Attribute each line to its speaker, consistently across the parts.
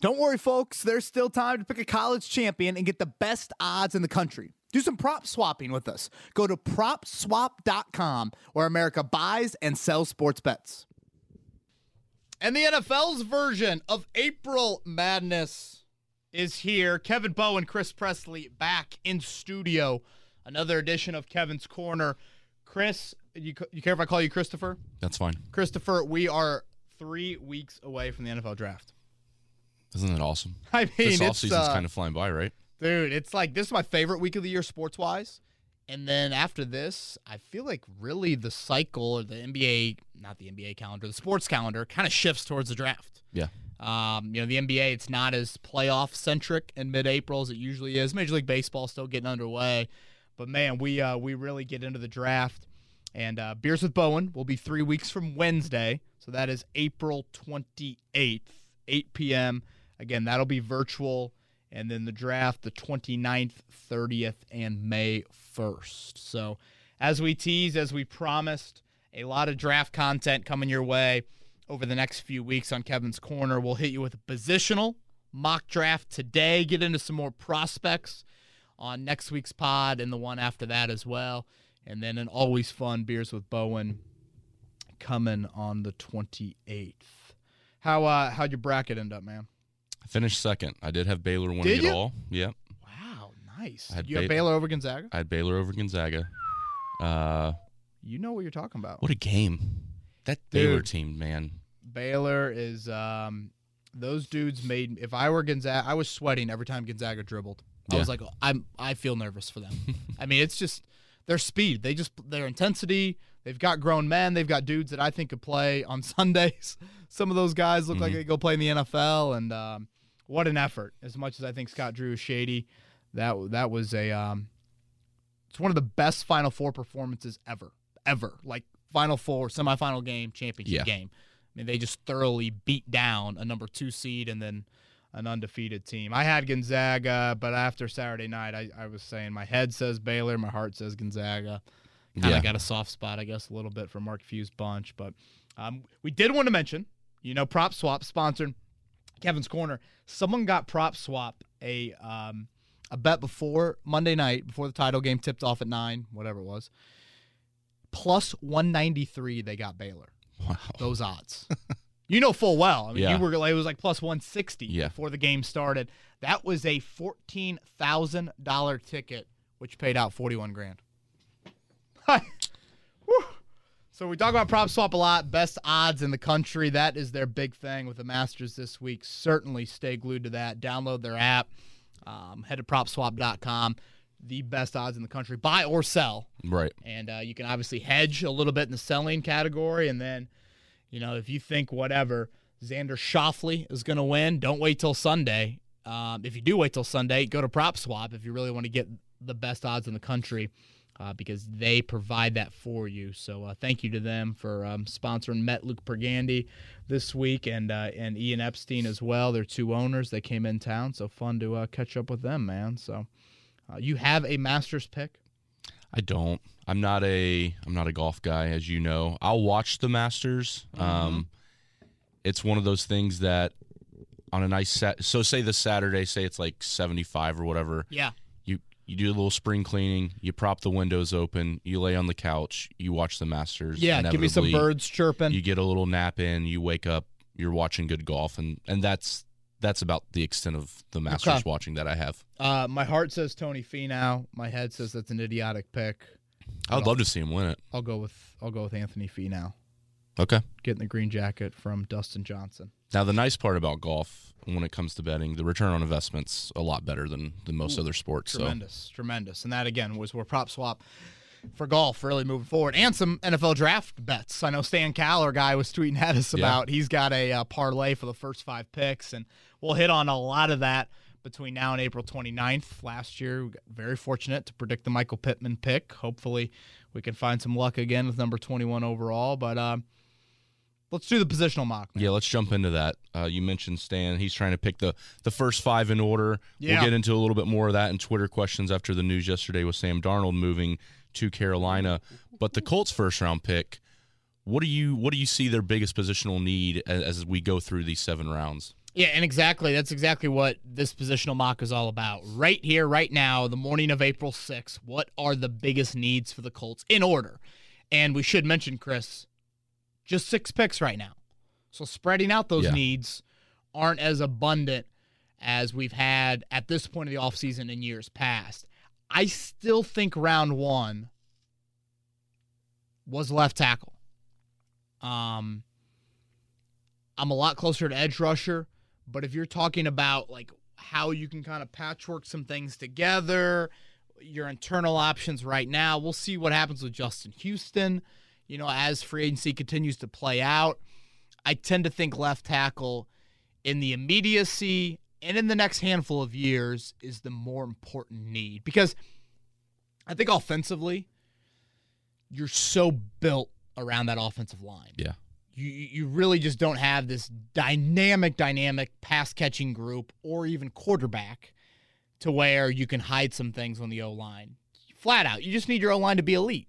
Speaker 1: Don't worry, folks. There's still time to pick a college champion and get the best odds in the country. Do some prop swapping with us. Go to propswap.com where America buys and sells sports bets.
Speaker 2: And the NFL's version of April Madness is here. Kevin Bowen, and Chris Presley back in studio. Another edition of Kevin's Corner. Chris, you, you care if I call you Christopher?
Speaker 3: That's fine.
Speaker 2: Christopher, we are three weeks away from the NFL draft.
Speaker 3: Isn't that awesome?
Speaker 2: I mean,
Speaker 3: this offseason's
Speaker 2: uh,
Speaker 3: kind of flying by, right?
Speaker 2: Dude, it's like this is my favorite week of the year sports wise. And then after this, I feel like really the cycle or the NBA, not the NBA calendar, the sports calendar kind of shifts towards the draft.
Speaker 3: Yeah.
Speaker 2: Um, you know, the NBA, it's not as playoff centric in mid April as it usually is. Major League Baseball still getting underway. But man, we uh, we really get into the draft. And uh, Beers with Bowen will be three weeks from Wednesday. So that is April 28th, 8 p.m. Again, that'll be virtual. And then the draft, the 29th, 30th, and May 1st. So as we tease, as we promised, a lot of draft content coming your way over the next few weeks on Kevin's Corner. We'll hit you with a positional mock draft today, get into some more prospects on next week's pod and the one after that as well. And then an always fun Beers with Bowen coming on the 28th. How uh how'd your bracket end up, man?
Speaker 3: I finished second. I did have Baylor winning
Speaker 2: Did
Speaker 3: it
Speaker 2: you?
Speaker 3: all. Yeah.
Speaker 2: Wow, nice.
Speaker 3: I had
Speaker 2: You have
Speaker 3: Ba-
Speaker 2: Baylor over Gonzaga?
Speaker 3: I had Baylor over Gonzaga. Uh,
Speaker 2: You know what you're talking about.
Speaker 3: what a game. That
Speaker 2: Dude.
Speaker 3: Baylor team, man.
Speaker 2: Baylor is um those dudes made if I were Gonzaga I was sweating every time Gonzaga dribbled. I
Speaker 3: Yeah.
Speaker 2: was like I'm I feel nervous for them. I mean it's just their speed. They just their intensity. They've got grown men. They've got dudes that I think could play on Sundays. Some of those guys look like
Speaker 3: Mhm.
Speaker 2: they go play in the NFL and um, what an effort. As much as I think Scott Drew is shady, that that was a um, it's one of the best Final Four performances ever, ever. Like Final Four, semifinal game, championship
Speaker 3: Yeah.
Speaker 2: game. I mean, they just thoroughly beat down a number two seed and then an undefeated team. I had Gonzaga, but after Saturday night, I, I was saying my head says Baylor, my heart says Gonzaga. Kind of
Speaker 3: Yeah.
Speaker 2: got a soft spot, I guess, a little bit for Mark Few's bunch. But um, we did want to mention, you know, Prop Swap sponsored Kevin's Corner. Someone got Prop Swap a um, a bet before Monday night, before the title game tipped off at nine, whatever it was. Plus 193, they got Baylor.
Speaker 3: Wow.
Speaker 2: Those odds. you know full well. I mean,
Speaker 3: Yeah.
Speaker 2: you were like, it was like plus 160
Speaker 3: Yeah.
Speaker 2: before the game started. That was a $14,000 ticket, which paid out 41 grand. So we talk about prop swap a lot. Best odds in the country. That is their big thing with the Masters this week. Certainly stay glued to that. Download their app. Um, head to propswap.com. The best odds in the country. Buy or sell.
Speaker 3: Right.
Speaker 2: And uh, you can obviously hedge a little bit in the selling category. And then, you know, if you think whatever, Xander Schauffele is going to win, don't wait till Sunday. Um, if you do wait till Sunday, go to PropSwap if you really want to get the best odds in the country uh, because they provide that for you. So uh, thank you to them for um, sponsoring Met Luke Pergande this week and uh, and Ian Epstein as well. They're two owners. They came in town, so fun to uh, catch up with them, man. So uh, you have a Masters pick.
Speaker 3: I don't. I'm not a I'm not a golf guy, as you know. I'll watch the Masters.
Speaker 2: Mm-hmm.
Speaker 3: Um, it's one of those things that on a nice set. So say this Saturday, say it's like 75 or whatever.
Speaker 2: Yeah.
Speaker 3: You do a little spring cleaning. You prop the windows open. You lay on the couch. You watch the Masters.
Speaker 2: Yeah, give me some birds chirping.
Speaker 3: You get a little nap in. You wake up. You're watching good golf, and and that's that's about the extent of the Masters
Speaker 2: Okay.
Speaker 3: watching that I have.
Speaker 2: Uh, my heart says Tony Finau. My head says that's an idiotic pick.
Speaker 3: I would love to see him win it.
Speaker 2: I'll go with I'll go with Anthony Finau.
Speaker 3: Okay.
Speaker 2: Getting the green jacket from Dustin Johnson.
Speaker 3: Now the nice part about golf, when it comes to betting, the return on investment's a lot better than than most
Speaker 2: Ooh,
Speaker 3: other sports. So
Speaker 2: Tremendous, tremendous. And that again was where prop swap for golf really moving forward, and some NFL draft bets. I know Stan Cal, our guy, was tweeting at us
Speaker 3: Yeah.
Speaker 2: about. He's got a uh, parlay for the first five picks, and we'll hit on a lot of that between now and April 29th. Last year, we got very fortunate to predict the Michael Pittman pick. Hopefully, we can find some luck again with number 21 overall. But um, let's do the positional mock. man.
Speaker 3: yeah, let's jump into that. Uh, you mentioned Stan; he's trying to pick the the first five in order.
Speaker 2: Yeah.
Speaker 3: We'll get into a little bit more of that in Twitter questions after the news yesterday with Sam Darnold moving to Carolina. But the Colts' first round pick, what do you what do you see their biggest positional need as, as we go through these seven rounds?
Speaker 2: Yeah, and exactly. That's exactly what this positional mock is all about. Right here, right now, the morning of April 6th, what are the biggest needs for the Colts in order? And we should mention, Chris, just six picks right now. So spreading out those
Speaker 3: Yeah.
Speaker 2: needs aren't as abundant as we've had at this point of the offseason in years past. I still think round one was left tackle. Um, I'm a lot closer to edge rusher, but if you're talking about like how you can kind of patchwork some things together, your internal options right now, we'll see what happens with Justin Houston. You know, as free agency continues to play out, I tend to think left tackle in the immediacy and in the next handful of years is the more important need because I think offensively, you're so built around that offensive line
Speaker 3: Yeah.
Speaker 2: you you really just don't have this dynamic dynamic pass catching group or even quarterback to where you can hide some things on the O line. Flat out, you just need your O line to be elite.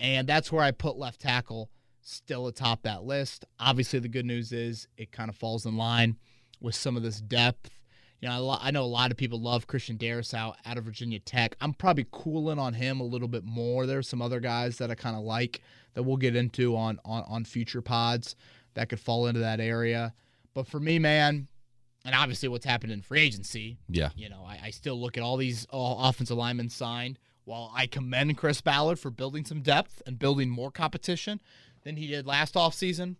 Speaker 2: And that's where I put left tackle still atop that list. Obviously, the good news is it kind of falls in line with some of this depth. You know, I, I know a lot of people love Christian Darrisaw, out of Virginia Tech. I'm probably cooling on him a little bit more. There's some other guys that I kind of like that we'll get into on, on on future pods that could fall into that area. But for me, man, and obviously what's happened in free agency,
Speaker 3: Yeah.
Speaker 2: you know, I, I still look at all these all offensive linemen signed. While I commend Chris Ballard for building some depth and building more competition than he did last offseason,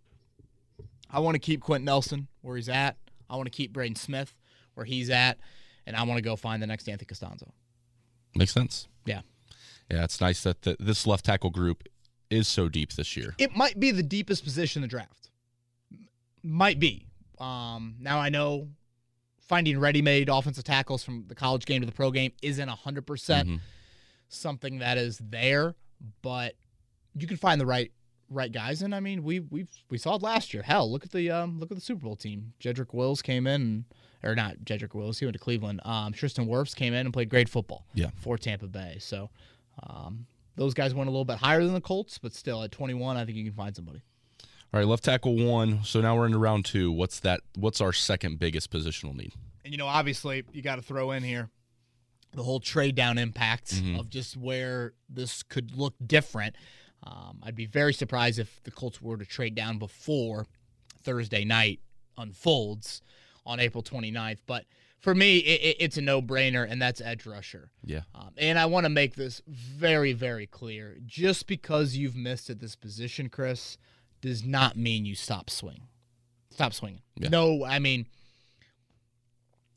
Speaker 2: I want to keep Quentin Nelson where he's at. I want to keep Braden Smith where he's at, and I want to go find the next Anthony Costanzo.
Speaker 3: Makes sense.
Speaker 2: Yeah.
Speaker 3: Yeah, it's nice that the, this left tackle group is so deep this year.
Speaker 2: It might be the deepest position in the draft. Might be. Um, now I know finding ready-made offensive tackles from the college game to the pro game isn't 100%
Speaker 3: Mhm.
Speaker 2: Something that is there, but you can find the right right guys. And I mean, we we we saw it last year. Hell, look at the um, look at the Super Bowl team. Jedrick Wills came in, or not Jedrick Wills. He went to Cleveland. Um, Tristan Wirfs came in and played great football.
Speaker 3: Yeah.
Speaker 2: for Tampa Bay. So, um, those guys went a little bit higher than the Colts, but still at 21, I think you can find somebody.
Speaker 3: All right, left tackle one. So now we're into round two. What's that? What's our second biggest positional need?
Speaker 2: And you know, obviously, you got to throw in here the whole trade down impact
Speaker 3: Mhm.
Speaker 2: of just where this could look different. Um, I'd be very surprised if the Colts were to trade down before Thursday night unfolds on April 29th. But for me, it, it- it's a no brainer, and that's edge rusher.
Speaker 3: Yeah.
Speaker 2: Um, and I want to make this very, very clear. Just because you've missed at this position, Chris, does not mean you stop swing. Stop swinging.
Speaker 3: Yeah.
Speaker 2: No, I mean,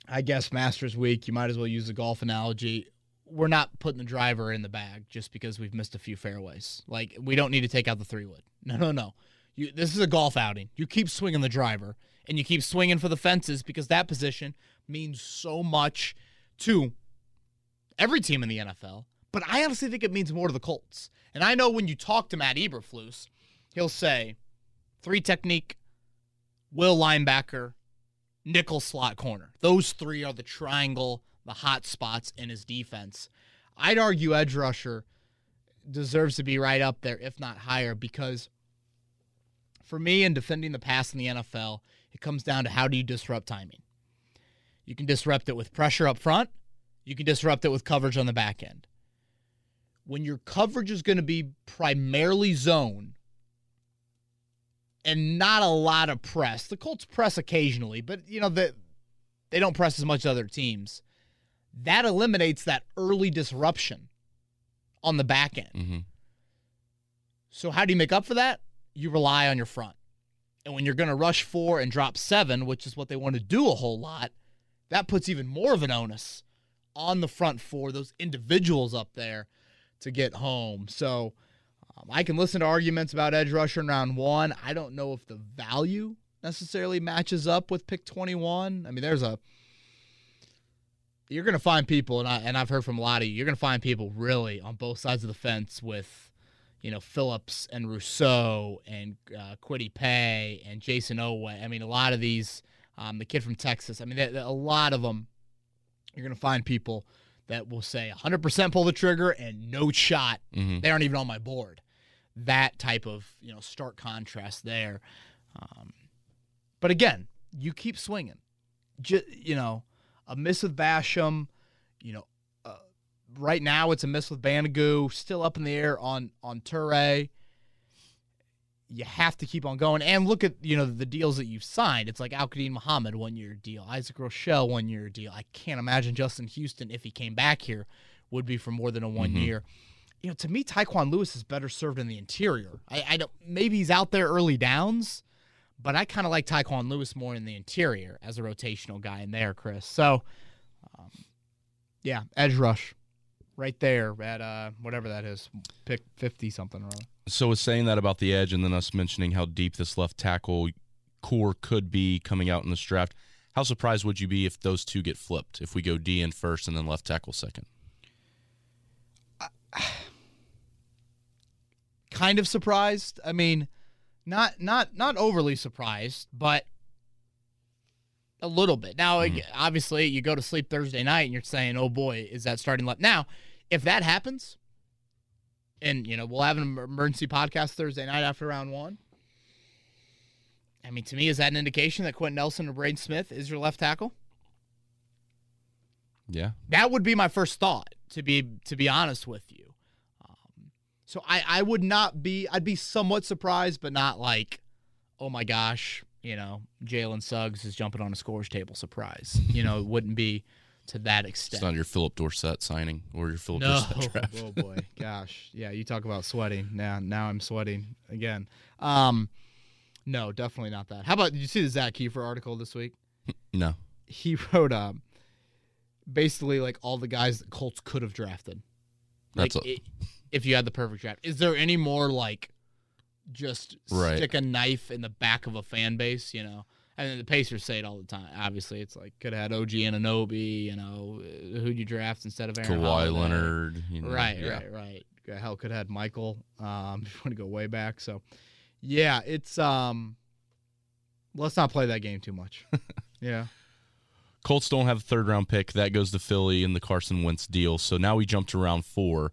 Speaker 2: I guess Masters Week, you might as well use the golf analogy. We're not putting the driver in the bag just because we've missed a few fairways. Like, we don't need to take out the three wood. No, no, no. You, this is a golf outing. You keep swinging the driver and you keep swinging for the fences because that position means so much to every team in the NFL. But I honestly think it means more to the Colts. And I know when you talk to Matt Eberflus, he'll say three technique, will linebacker, nickel slot corner. Those three are the triangle, the hot spots in his defense. I'd argue edge rusher deserves to be right up there, if not higher, because for me in defending the pass in the NFL, it comes down to how do you disrupt timing. You can disrupt it with pressure up front. You can disrupt it with coverage on the back end. When your coverage is going to be primarily zone and not a lot of press, the Colts press occasionally, but you know that they don't press as much as other teams. That eliminates that early disruption on the back end.
Speaker 3: Mm-hmm.
Speaker 2: So how do you make up for that? You rely on your front. And when you're going to rush four and drop seven, which is what they want to do a whole lot, that puts even more of an onus on the front four, those individuals up there to get home. So um, I can listen to arguments about edge rusher in round one. I don't know if the value necessarily matches up with pick 21. I mean, there's a you're going to find people, and I and I've heard from a lot of you. You're going to find people really on both sides of the fence with, you know, Phillips and Rousseau and uh, Kwity Paye and Jayson Oweh. I mean, a lot of these, um, the kid from Texas. I mean, there- there- a lot of them. You're going to find people that will say 100% pull the trigger and no shot.
Speaker 3: Mm-hmm.
Speaker 2: They aren't even on my board. That type of you know stark contrast there. Um, but again, you keep swinging. Just, you know, a miss with Basham, you know, uh, right now it's a miss with Banogu, still up in the air on on Turay. You have to keep on going and look at you know the deals that you've signed. It's like Al-Quadin Muhammad one year deal, Isaac Rochell one year deal. I can't imagine Justin Houston if he came back here would be for more than a one
Speaker 3: Mhm.
Speaker 2: year. You know, to me, Tyquan Lewis is better served in the interior. I, I don't maybe he's out there early downs, but I kind of like Tyquan Lewis more in the interior as a rotational guy in there, Chris. So, um, yeah, edge rush, right there at uh, whatever that is, pick fifty something or other.
Speaker 3: So was saying that about the edge, and then us mentioning how deep this left tackle core could be coming out in this draft. How surprised would you be if those two get flipped? If we go D in first and then left tackle second?
Speaker 2: Kind of surprised. I mean, not not not overly surprised, but a little bit. Now,
Speaker 3: Mhm.
Speaker 2: obviously, you go to sleep Thursday night and you're saying, "Oh boy, is that starting left?" Now, if that happens, and you know we'll have an emergency podcast Thursday night after round one. I mean, to me, is that an indication that Quenton Nelson or Braden Smith is your left tackle?
Speaker 3: Yeah.
Speaker 2: That would be my first thought, to be to be honest with you. So I I would not be I'd be somewhat surprised, but not like, oh my gosh, you know, Jalen Suggs is jumping on a scores table surprise. You know, it wouldn't be to that
Speaker 3: It's
Speaker 2: extent.
Speaker 3: not your Phillip Dorsett signing or your Phillip
Speaker 2: No,
Speaker 3: Dorsett draft.
Speaker 2: oh boy, gosh, yeah. You talk about sweating. Now, now I'm sweating again. Um, no, definitely not that. How about did you see the Zak Keefer article this week?
Speaker 3: No.
Speaker 2: He wrote um, basically like all the guys that Colts could have drafted. Like
Speaker 3: That's a-
Speaker 2: i- if you had the perfect draft. Is there any more like just
Speaker 3: Right.
Speaker 2: stick a knife in the back of a fan base? You know. And then the Pacers say it all the time. Obviously, it's like could have had OG Anunoby. You know, uh, who'd you draft instead of Aaron
Speaker 3: Kawhi
Speaker 2: Holiday?
Speaker 3: Leonard. You know,
Speaker 2: Right,
Speaker 3: yeah.
Speaker 2: right, right. Hell could have had Michael. Um, if you want to go way back. So, yeah, it's um. Let's not play that game too much. yeah.
Speaker 3: Colts don't have a third round pick. That goes to Philly in the Carson Wentz deal. So now we jump to round four.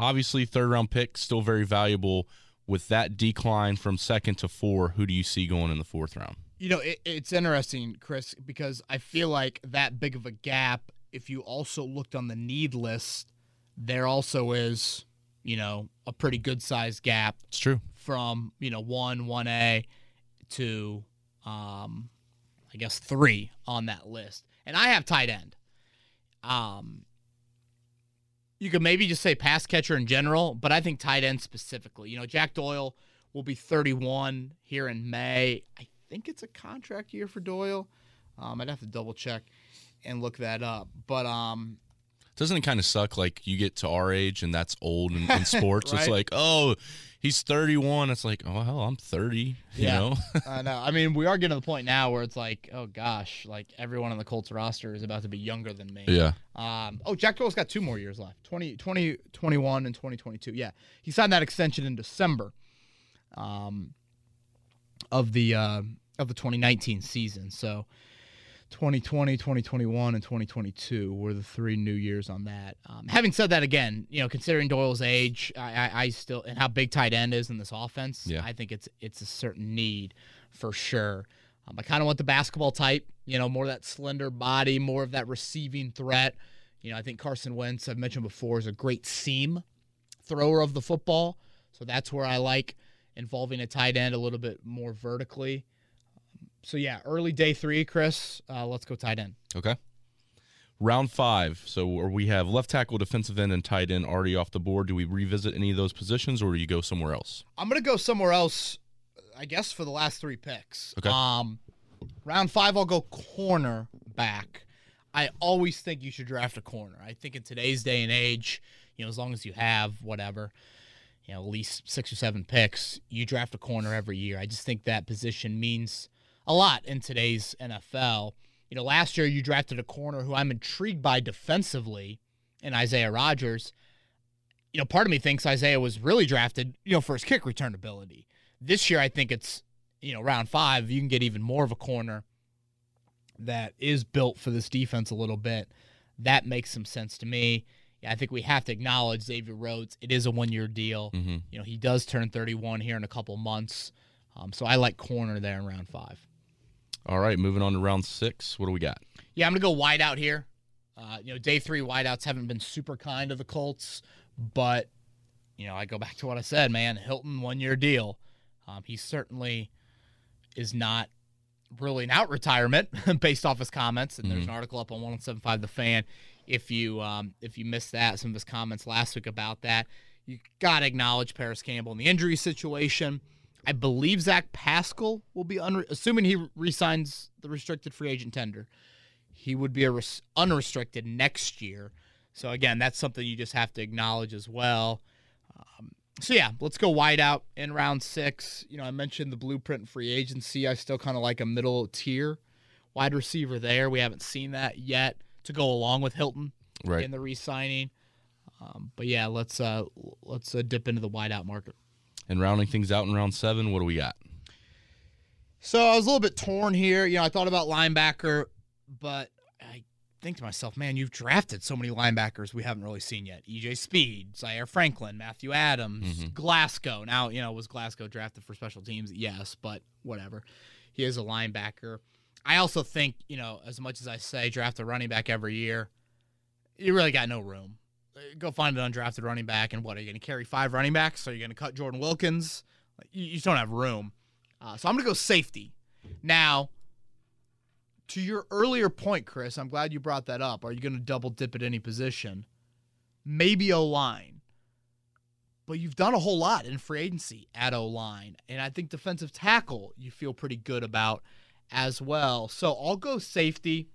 Speaker 3: Obviously, third round pick still very valuable. With that decline from second to four, who do you see going in the fourth round?
Speaker 2: You know, it, it's interesting, Chris, because I feel like that big of a gap. If you also looked on the need list, there also is, you know, a pretty good sized gap
Speaker 3: It's true.
Speaker 2: from you know one one A to um I guess three on that list, and I have tight end. Um, you could maybe just say pass catcher in general, but I think tight end specifically. You know, Jack Doyle will be 31 here in May. I think it's a contract year for Doyle. Um, I'd have to double check and look that up, but um,
Speaker 3: Doesn't it kind of suck? Like you get to our age and that's old in, in sports. It's like, oh, he's 31. It's like, oh hell, I'm 30. You
Speaker 2: Yeah.
Speaker 3: know,
Speaker 2: I know. I mean, we are getting to the point now where it's like, oh gosh, like everyone on the Colts roster is about to be younger than me.
Speaker 3: yeah.
Speaker 2: Um, oh, Jack Doyle's got two more years left 20, 20, 21 and 2022. Yeah. He signed that extension in December um, of the uh, of the 2019 season. So 2020, 2021, and 2022 were the three new years on that. Um, having said that, again, you know, considering Doyle's age, I, I, I still and how big tight end is in this offense,
Speaker 3: Yeah.
Speaker 2: I think it's it's a certain need for sure. Um, I kind of want the basketball type, you know, more of that slender body, more of that receiving threat. You know, I think Carson Wentz, I've mentioned before, is a great seam thrower of the football. So that's where I like involving a tight end a little bit more vertically. So yeah, early day three, Chris. Uh, let's go tight end.
Speaker 3: Okay. Round five. So we have left tackle, defensive end, and tight end already off the board. Do we revisit any of those positions, or do you go somewhere else?
Speaker 2: I'm gonna go somewhere else. I guess for the last three picks.
Speaker 3: Okay.
Speaker 2: Um, round five, I'll go corner back. I always think you should draft a corner. I think in today's day and age, you know, as long as you have whatever, you know, at least six or seven picks, you draft a corner every year. I just think that position means a lot in today's NFL. You know, last year you drafted a corner who I'm intrigued by defensively in Isaiah Rodgers. You know, part of me thinks Isaiah was really drafted, you know, for his kick return ability. This year, I think it's, you know, round five, you can get even more of a corner that is built for this defense a little bit. That makes some sense to me. Yeah, I think we have to acknowledge Xavier Rhodes. It is a one year deal.
Speaker 3: Mm-hmm.
Speaker 2: You know, he does turn 31 here in a couple months. Um, so I like corner there in round five.
Speaker 3: All right, moving on to round six. What do we got?
Speaker 2: Yeah, I'm gonna go wide out here. Uh, you know, day three wideouts haven't been super kind to the Colts, but you know, I go back to what I said, man. Hilton one year deal. Um, he certainly is not ruling out retirement based off his comments. And there's an article up on 1075 The Fan. If you um, if you missed that, some of his comments last week about that, you got to acknowledge Parris Campbell in the injury situation. I believe Zach Pascal will be unre- assuming he resigns the restricted free agent tender. He would be a res- unrestricted next year. So again, that's something you just have to acknowledge as well. Um, so yeah, let's go wide out in round six. You know, I mentioned the blueprint free agency. I still kind of like a middle tier wide receiver there. We haven't seen that yet to go along with Hilton
Speaker 3: Right.
Speaker 2: in the re-signing. Um, but yeah, let's uh, let's uh, dip into the wide out market.
Speaker 3: And rounding things out in round seven, what do we got?
Speaker 2: So I was a little bit torn here. You know, I thought about linebacker, but I think to myself, man, you've drafted so many linebackers we haven't really seen yet. EJ Speed, Zaire Franklin, Matthew Adams, mm-hmm. Glasgow. Now, you know, was Glasgow drafted for special teams? Yes, but whatever. He is a linebacker. I also think, you know, as much as I say draft a running back every year, you really got no room. Go find an undrafted running back, and what are you going to carry five running backs? Are you going to cut Jordan Wilkins? You, you just don't have room. Uh, so I'm going to go safety. Now, to your earlier point, Chris, I'm glad you brought that up. Are you going to double dip at any position? Maybe O line. But you've done a whole lot in free agency at O line. And I think defensive tackle you feel pretty good about as well. So I'll go safety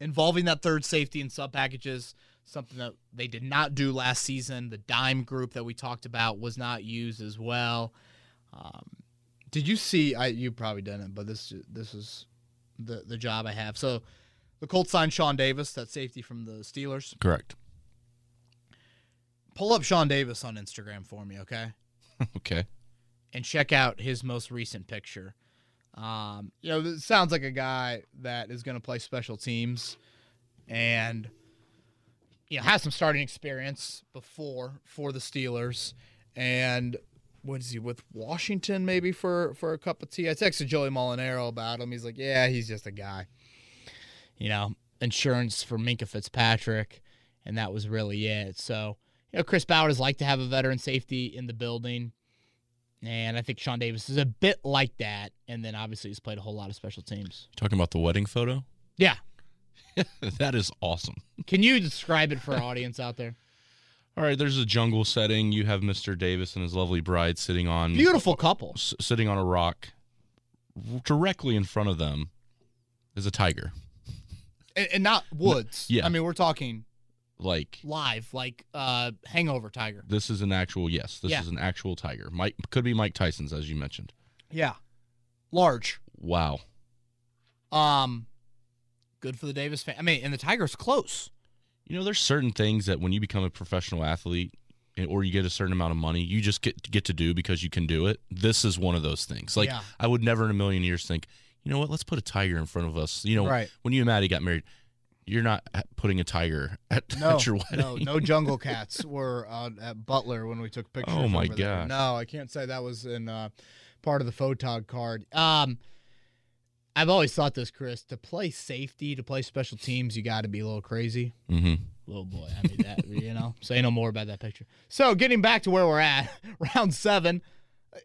Speaker 2: involving that third safety in sub packages, something that they did not do last season. The dime group that we talked about was not used as well. Um, did you see? I you probably didn't, but this this is the the job I have. So the Colts signed Sean Davis, that safety from the Steelers.
Speaker 3: Correct.
Speaker 2: Pull up Sean Davis on Instagram for me, okay?
Speaker 3: okay.
Speaker 2: and check out his most recent picture. Um, you know, sounds like a guy that is going to play special teams and you know has some starting experience before for the Steelers and what is he with Washington maybe for for a cup of tea? I texted Joey Molinaro about him. He's like, yeah, he's just a guy. You know, insurance for Minkah Fitzpatrick, and that was really it. So, you know, Chris has liked to have a veteran safety in the building. And I think Sean Davis is a bit like that. And then obviously he's played a whole lot of special teams.
Speaker 3: Talking about the wedding photo?
Speaker 2: Yeah.
Speaker 3: that is awesome.
Speaker 2: Can you describe it for our audience out there?
Speaker 3: All right, there's a jungle setting. You have Mr. Davis and his lovely bride sitting on
Speaker 2: Beautiful couple.
Speaker 3: s- sitting on a rock. Directly in front of them is a tiger.
Speaker 2: And, and not woods.
Speaker 3: Yeah.
Speaker 2: I mean, we're talking
Speaker 3: Like
Speaker 2: live, like uh hangover tiger.
Speaker 3: this is an actual yes, this
Speaker 2: Yeah.
Speaker 3: is an actual tiger. Mike could be Mike Tyson's as you mentioned.
Speaker 2: Yeah. Large.
Speaker 3: Wow.
Speaker 2: Um good for the Davis fan. I mean, and the Tiger's close.
Speaker 3: You know, there's certain things that when you become a professional athlete or you get a certain amount of money, you just get get to do because you can do it. This is one of those things. Like
Speaker 2: Yeah.
Speaker 3: I would never in a million years think, you know what, let's put a tiger in front of us. You know,
Speaker 2: Right.
Speaker 3: when you and Maddie got married, you're not putting a tiger at,
Speaker 2: No,
Speaker 3: at your wedding.
Speaker 2: no, no jungle cats were uh, at Butler when we took pictures.
Speaker 3: Oh, my god!
Speaker 2: No, I can't say that was in uh, part of the photog card. Um, I've always thought this, Chris. To play safety, to play special teams, you got to be a little crazy.
Speaker 3: hmm
Speaker 2: Little boy, I mean that. you know, say no more about that picture. So, getting back to where we're at, round seven.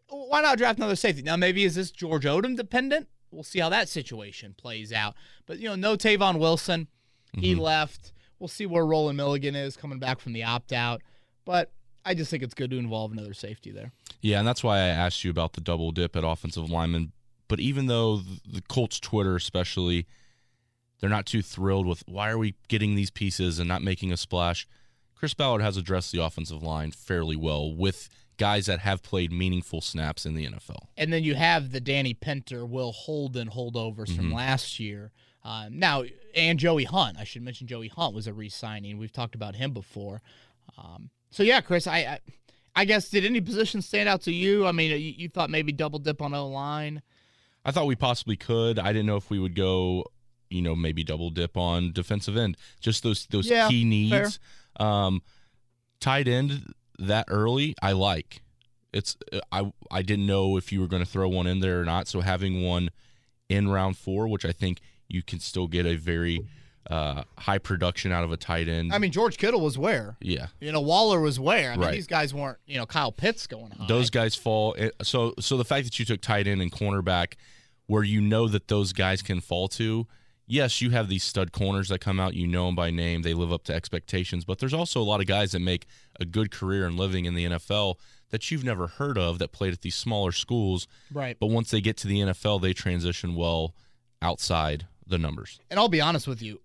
Speaker 2: Why not draft another safety? Now, maybe is this George Odum dependent? We'll see how that situation plays out. But you know, no Tavon Wilson. He
Speaker 3: Mm-hmm.
Speaker 2: left. We'll see where Rolan Milligan is coming back from the opt out. But I just think it's good to involve another safety there.
Speaker 3: Yeah, and that's why I asked you about the double dip at offensive lineman. But even though the Colts Twitter, especially, they're not too thrilled with why are we getting these pieces and not making a splash. Chris Ballard has addressed the offensive line fairly well with guys that have played meaningful snaps in the NFL.
Speaker 2: And then you have the Danny Pinter, Will Holden holdovers from
Speaker 3: Mm-hmm.
Speaker 2: last year. Um, now, and Joey Hunt. I should mention Joey Hunt was a re-signing. We've talked about him before. Um, so yeah, Chris, I, I, I guess did any position stand out to you? I mean, you, you thought maybe double dip on O line.
Speaker 3: I thought we possibly could. I didn't know if we would go, you know, maybe double dip on defensive end. Just those those
Speaker 2: Yeah,
Speaker 3: key needs. Um, tight end that early, I like. It's I I didn't know if you were going to throw one in there or not. So having one in round four, which I think you can still get a very uh, high production out of a tight end.
Speaker 2: I mean, George Kittle was where?
Speaker 3: yeah,
Speaker 2: You know, Waller was where? I mean,
Speaker 3: Right.
Speaker 2: these guys weren't, you know, Kyle Pitts going high.
Speaker 3: those guys fall. So so the fact that you took tight end and cornerback, where you know that those guys can fall to. Yes, you have these stud corners that come out. You know them by name. They live up to expectations. But there's also a lot of guys that make a good career and living in the NFL that you've never heard of that played at these smaller schools.
Speaker 2: Right.
Speaker 3: But once they get to the NFL, they transition well outside the numbers.
Speaker 2: And I'll be honest with you,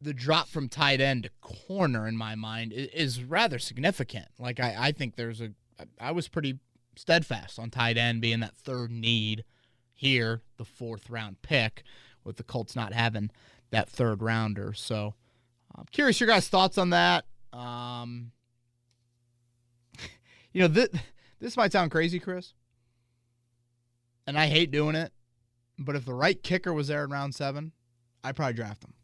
Speaker 2: the drop from tight end to corner in my mind is, rather significant. Like I, I think there's a I was pretty steadfast on tight end being that third need here, the fourth round pick, with the Colts not having that third rounder. So I'm curious your guys' thoughts on that. Um, you know, this, this might sound crazy, Chris. And I hate doing it, but if the right kicker was there in round seven, I'd probably draft him.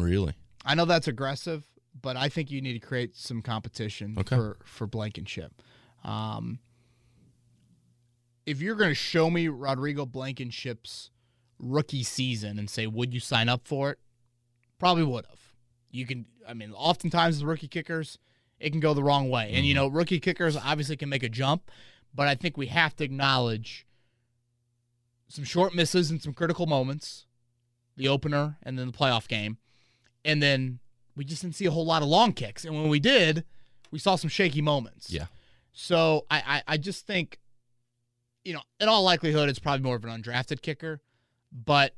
Speaker 3: Really?
Speaker 2: I know that's aggressive, but I think you need to create some competition
Speaker 3: Okay.
Speaker 2: for for Blankenship. Um, if you're going to show me Rodrigo Blankenship's rookie season and say, would you sign up for it? Probably would have. You can. I mean, oftentimes the rookie kickers, it can go the wrong way, and you know, rookie kickers obviously can make a jump, but I think we have to acknowledge some short misses and some critical moments, the opener and then the playoff game and then we just didn't see a whole lot of long kicks. And when we did, we saw some shaky moments.
Speaker 3: Yeah.
Speaker 2: So I, I, I just think, you know, in all likelihood, it's probably more of an undrafted kicker, but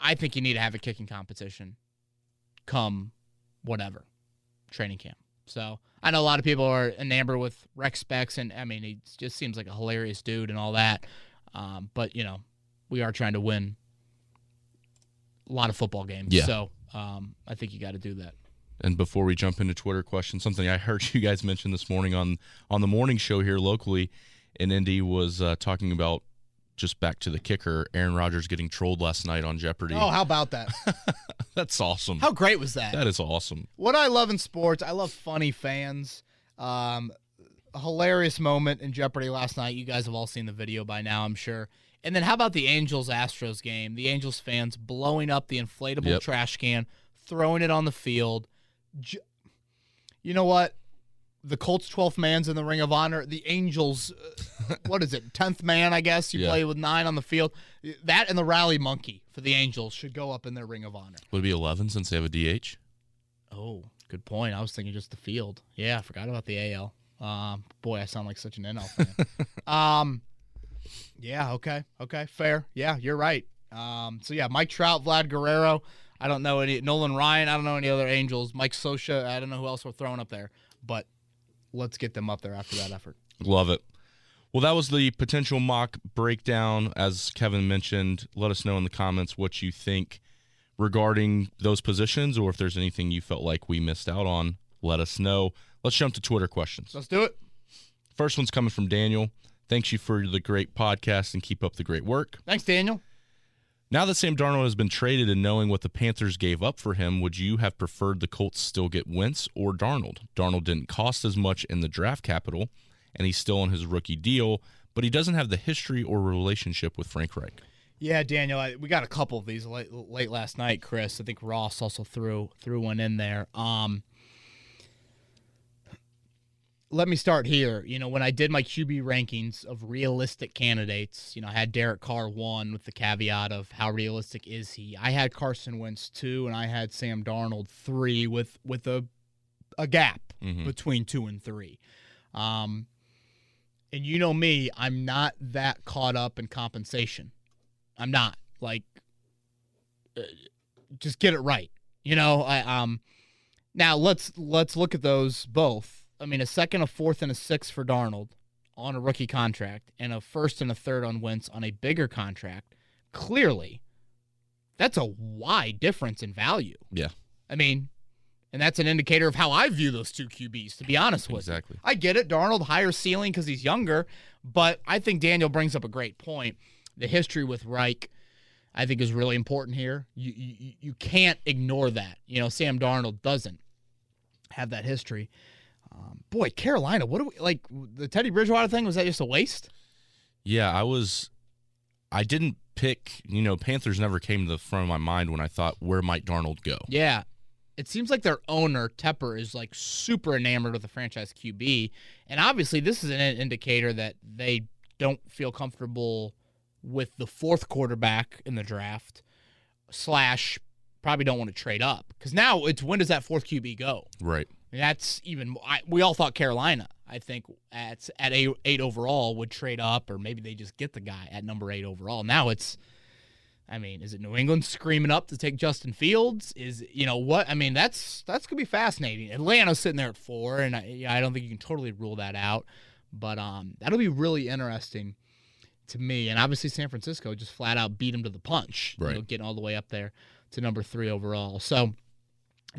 Speaker 2: I think you need to have a kicking competition come whatever training camp. So I know a lot of people are enamored with Rec Specs, and I mean, he just seems like a hilarious dude and all that. Um, but you know, we are trying to win a lot of football games.
Speaker 3: Yeah.
Speaker 2: So um, I think you got to do that.
Speaker 3: And before we jump into Twitter questions, something I heard you guys mention this morning on on the morning show here locally in Indy was uh, talking about just back to the kicker, Aaron Rodgers getting trolled last night on Jeopardy.
Speaker 2: Oh, how about that?
Speaker 3: That's awesome.
Speaker 2: how great was that?
Speaker 3: that is awesome.
Speaker 2: what I love in sports, I love funny fans. Um, a hilarious moment in Jeopardy last night. You guys have all seen the video by now, I'm sure. And then how about the Angels Astros game? The Angels fans blowing up the inflatable
Speaker 3: Yep.
Speaker 2: trash can, throwing it on the field. J- you know what? The Colts 12th man's in the Ring of Honor. The Angels, uh, what is it? 10th man, I guess. You
Speaker 3: Yeah.
Speaker 2: play with nine on the field. That and the rally monkey for the Angels should go up in their Ring of Honor.
Speaker 3: Would it be 11 since they have a DH?
Speaker 2: Oh, good point. I was thinking just the field. Yeah, I forgot about the AL. Um, boy, I sound like such an NL fan. um, yeah, okay, okay, fair. Yeah, you're right. Um, so yeah, Mike Trout, Vlad Guerrero. I don't know any Nolan Ryan. I don't know any other Angels. Mike Scioscia. I don't know who else we're throwing up there, but let's get them up there after that effort.
Speaker 3: Love it. Well, that was the potential mock breakdown. As Kevin mentioned, let us know in the comments what you think regarding those positions or if there's anything you felt like we missed out on. Let us know. Let's jump to Twitter questions.
Speaker 2: Let's do it.
Speaker 3: First one's coming from Daniel. Thanks you for the great podcast and keep up the great work.
Speaker 2: Thanks, Daniel.
Speaker 3: Now that Sam Darnold has been traded and knowing what the Panthers gave up for him, would you have preferred the Colts still get Wentz or Darnold? Darnold didn't cost as much in the draft capital, and he's still on his rookie deal, but he doesn't have the history or relationship with Frank Reich.
Speaker 2: Yeah, Daniel, I, we got a couple of these late, late last night. Chris, I think Ross also threw threw one in there. Um, let me start here. You know, when I did my QB rankings of realistic candidates, you know, I had Derek Carr one with the caveat of how realistic is he. I had Carson Wentz two, and I had Sam Darnold three with with a a gap
Speaker 3: Mhm.
Speaker 2: between two and three. Um, and you know me, I'm not that caught up in compensation. I'm not like uh, just get it right. You know, I um now let's let's look at those both. I mean, a second, a fourth, and a sixth for Darnold on a rookie contract, and a first and a third on Wentz on a bigger contract. Clearly, that's a wide difference in value.
Speaker 3: Yeah.
Speaker 2: I mean, and that's an indicator of how I view those two QBs. To be honest with you.
Speaker 3: Exactly.
Speaker 2: I get it. Darnold higher ceiling because he's younger, but I think Daniel brings up a great point. The history with Reich, I think, is really important here. You you, you can't ignore that. You know, Sam Darnold doesn't have that history. Um, boy, Carolina, what do we like? The Teddy Bridgewater thing was that just a waste?
Speaker 3: Yeah, I was. I didn't pick. You know, Panthers never came to the front of my mind when I thought where might Darnold go.
Speaker 2: Yeah. It seems like their owner, Tepper, is like super enamored with the franchise QB. And obviously, this is an indicator that they don't feel comfortable with the fourth quarterback in the draft, slash, probably don't want to trade up. Because now it's when does that fourth QB go?
Speaker 3: Right.
Speaker 2: That's even, I, we all thought Carolina, I think, at, at eight, eight overall would trade up, or maybe they just get the guy at number eight overall. Now it's, I mean, is it New England screaming up to take Justin Fields? Is you know what? I mean, that's that's gonna be fascinating. Atlanta's sitting there at four, and I, yeah, I don't think you can totally rule that out. But um, that'll be really interesting to me. And obviously, San Francisco just flat out beat him to the punch,
Speaker 3: right?
Speaker 2: You know, getting all the way up there to number three overall. So,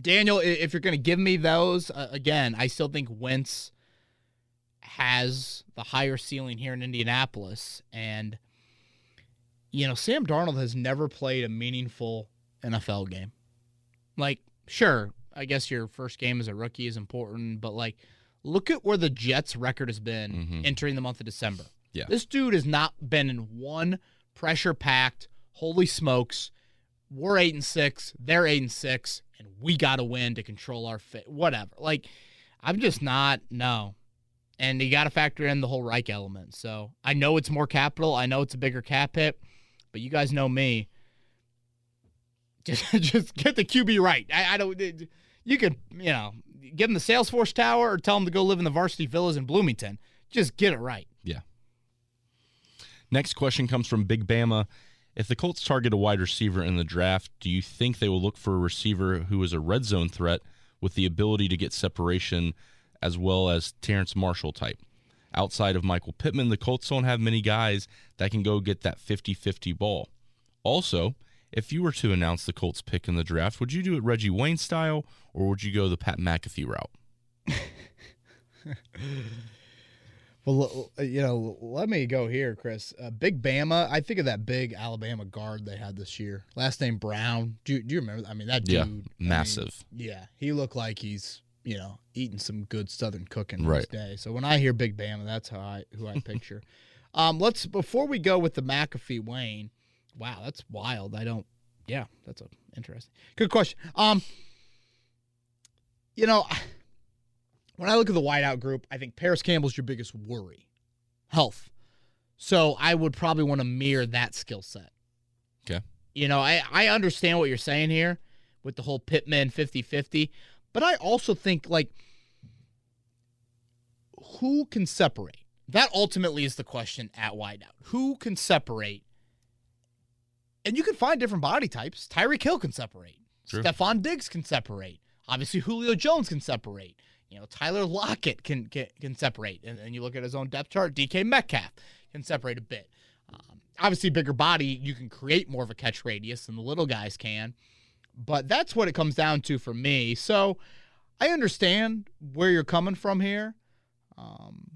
Speaker 2: Daniel, if you're gonna give me those uh, again, I still think Wentz has the higher ceiling here in Indianapolis, and you know, Sam Darnold has never played a meaningful NFL game. Like, sure, I guess your first game as a rookie is important, but like, look at where the Jets' record has been mm-hmm. entering the month of December.
Speaker 3: Yeah.
Speaker 2: This dude has not been in one pressure packed, holy smokes, we're eight and six, they're eight and six, and we got to win to control our fit. Whatever. Like, I'm just not, no. And you got to factor in the whole Reich element. So I know it's more capital. I know it's a bigger cap hit. But you guys know me. Just just get the QB right. I, I don't. You could you know give him the Salesforce Tower or tell him to go live in the Varsity Villas in Bloomington. Just get it right.
Speaker 3: Yeah. Next question comes from Big Bama. If the Colts target a wide receiver in the draft, do you think they will look for a receiver who is a red zone threat with the ability to get separation as well as Terrace Marshall type? outside of Michael Pittman, the Colts don't have many guys that can go get that 50 50 ball. Also, if you were to announce the Colts pick in the draft, would you do it Reggie Wayne style or would you go the Pat McAfee route?
Speaker 2: well, you know, let me go here, Chris. Uh, big Bama. I think of that big Alabama guard they had this year. Last name Brown. Do, do you remember? I mean, that dude.
Speaker 3: Yeah, massive.
Speaker 2: I mean, yeah, he looked like he's you know, eating some good Southern cooking
Speaker 3: right.
Speaker 2: day. So when I hear Big Bama, that's how I who I picture. um, let's before we go with the McAfee Wayne. Wow, that's wild. I don't. Yeah, that's a interesting. Good question. Um, you know, when I look at the wideout group, I think Parris Campbell's your biggest worry, health. So I would probably want to mirror that skill set.
Speaker 3: Okay.
Speaker 2: You know, I I understand what you're saying here with the whole Pittman 50-50. But I also think like who can separate? That ultimately is the question at wideout. Who can separate? And you can find different body types. Tyreek Hill can separate. True. Stefon Diggs can separate. Obviously, Julio Jones can separate. You know, Tyler Lockett can can, can separate. And, and you look at his own depth chart, DK Metcalf can separate a bit. Um, obviously, bigger body, you can create more of a catch radius than the little guys can. But that's what it comes down to for me. So I understand where you're coming from here. Um,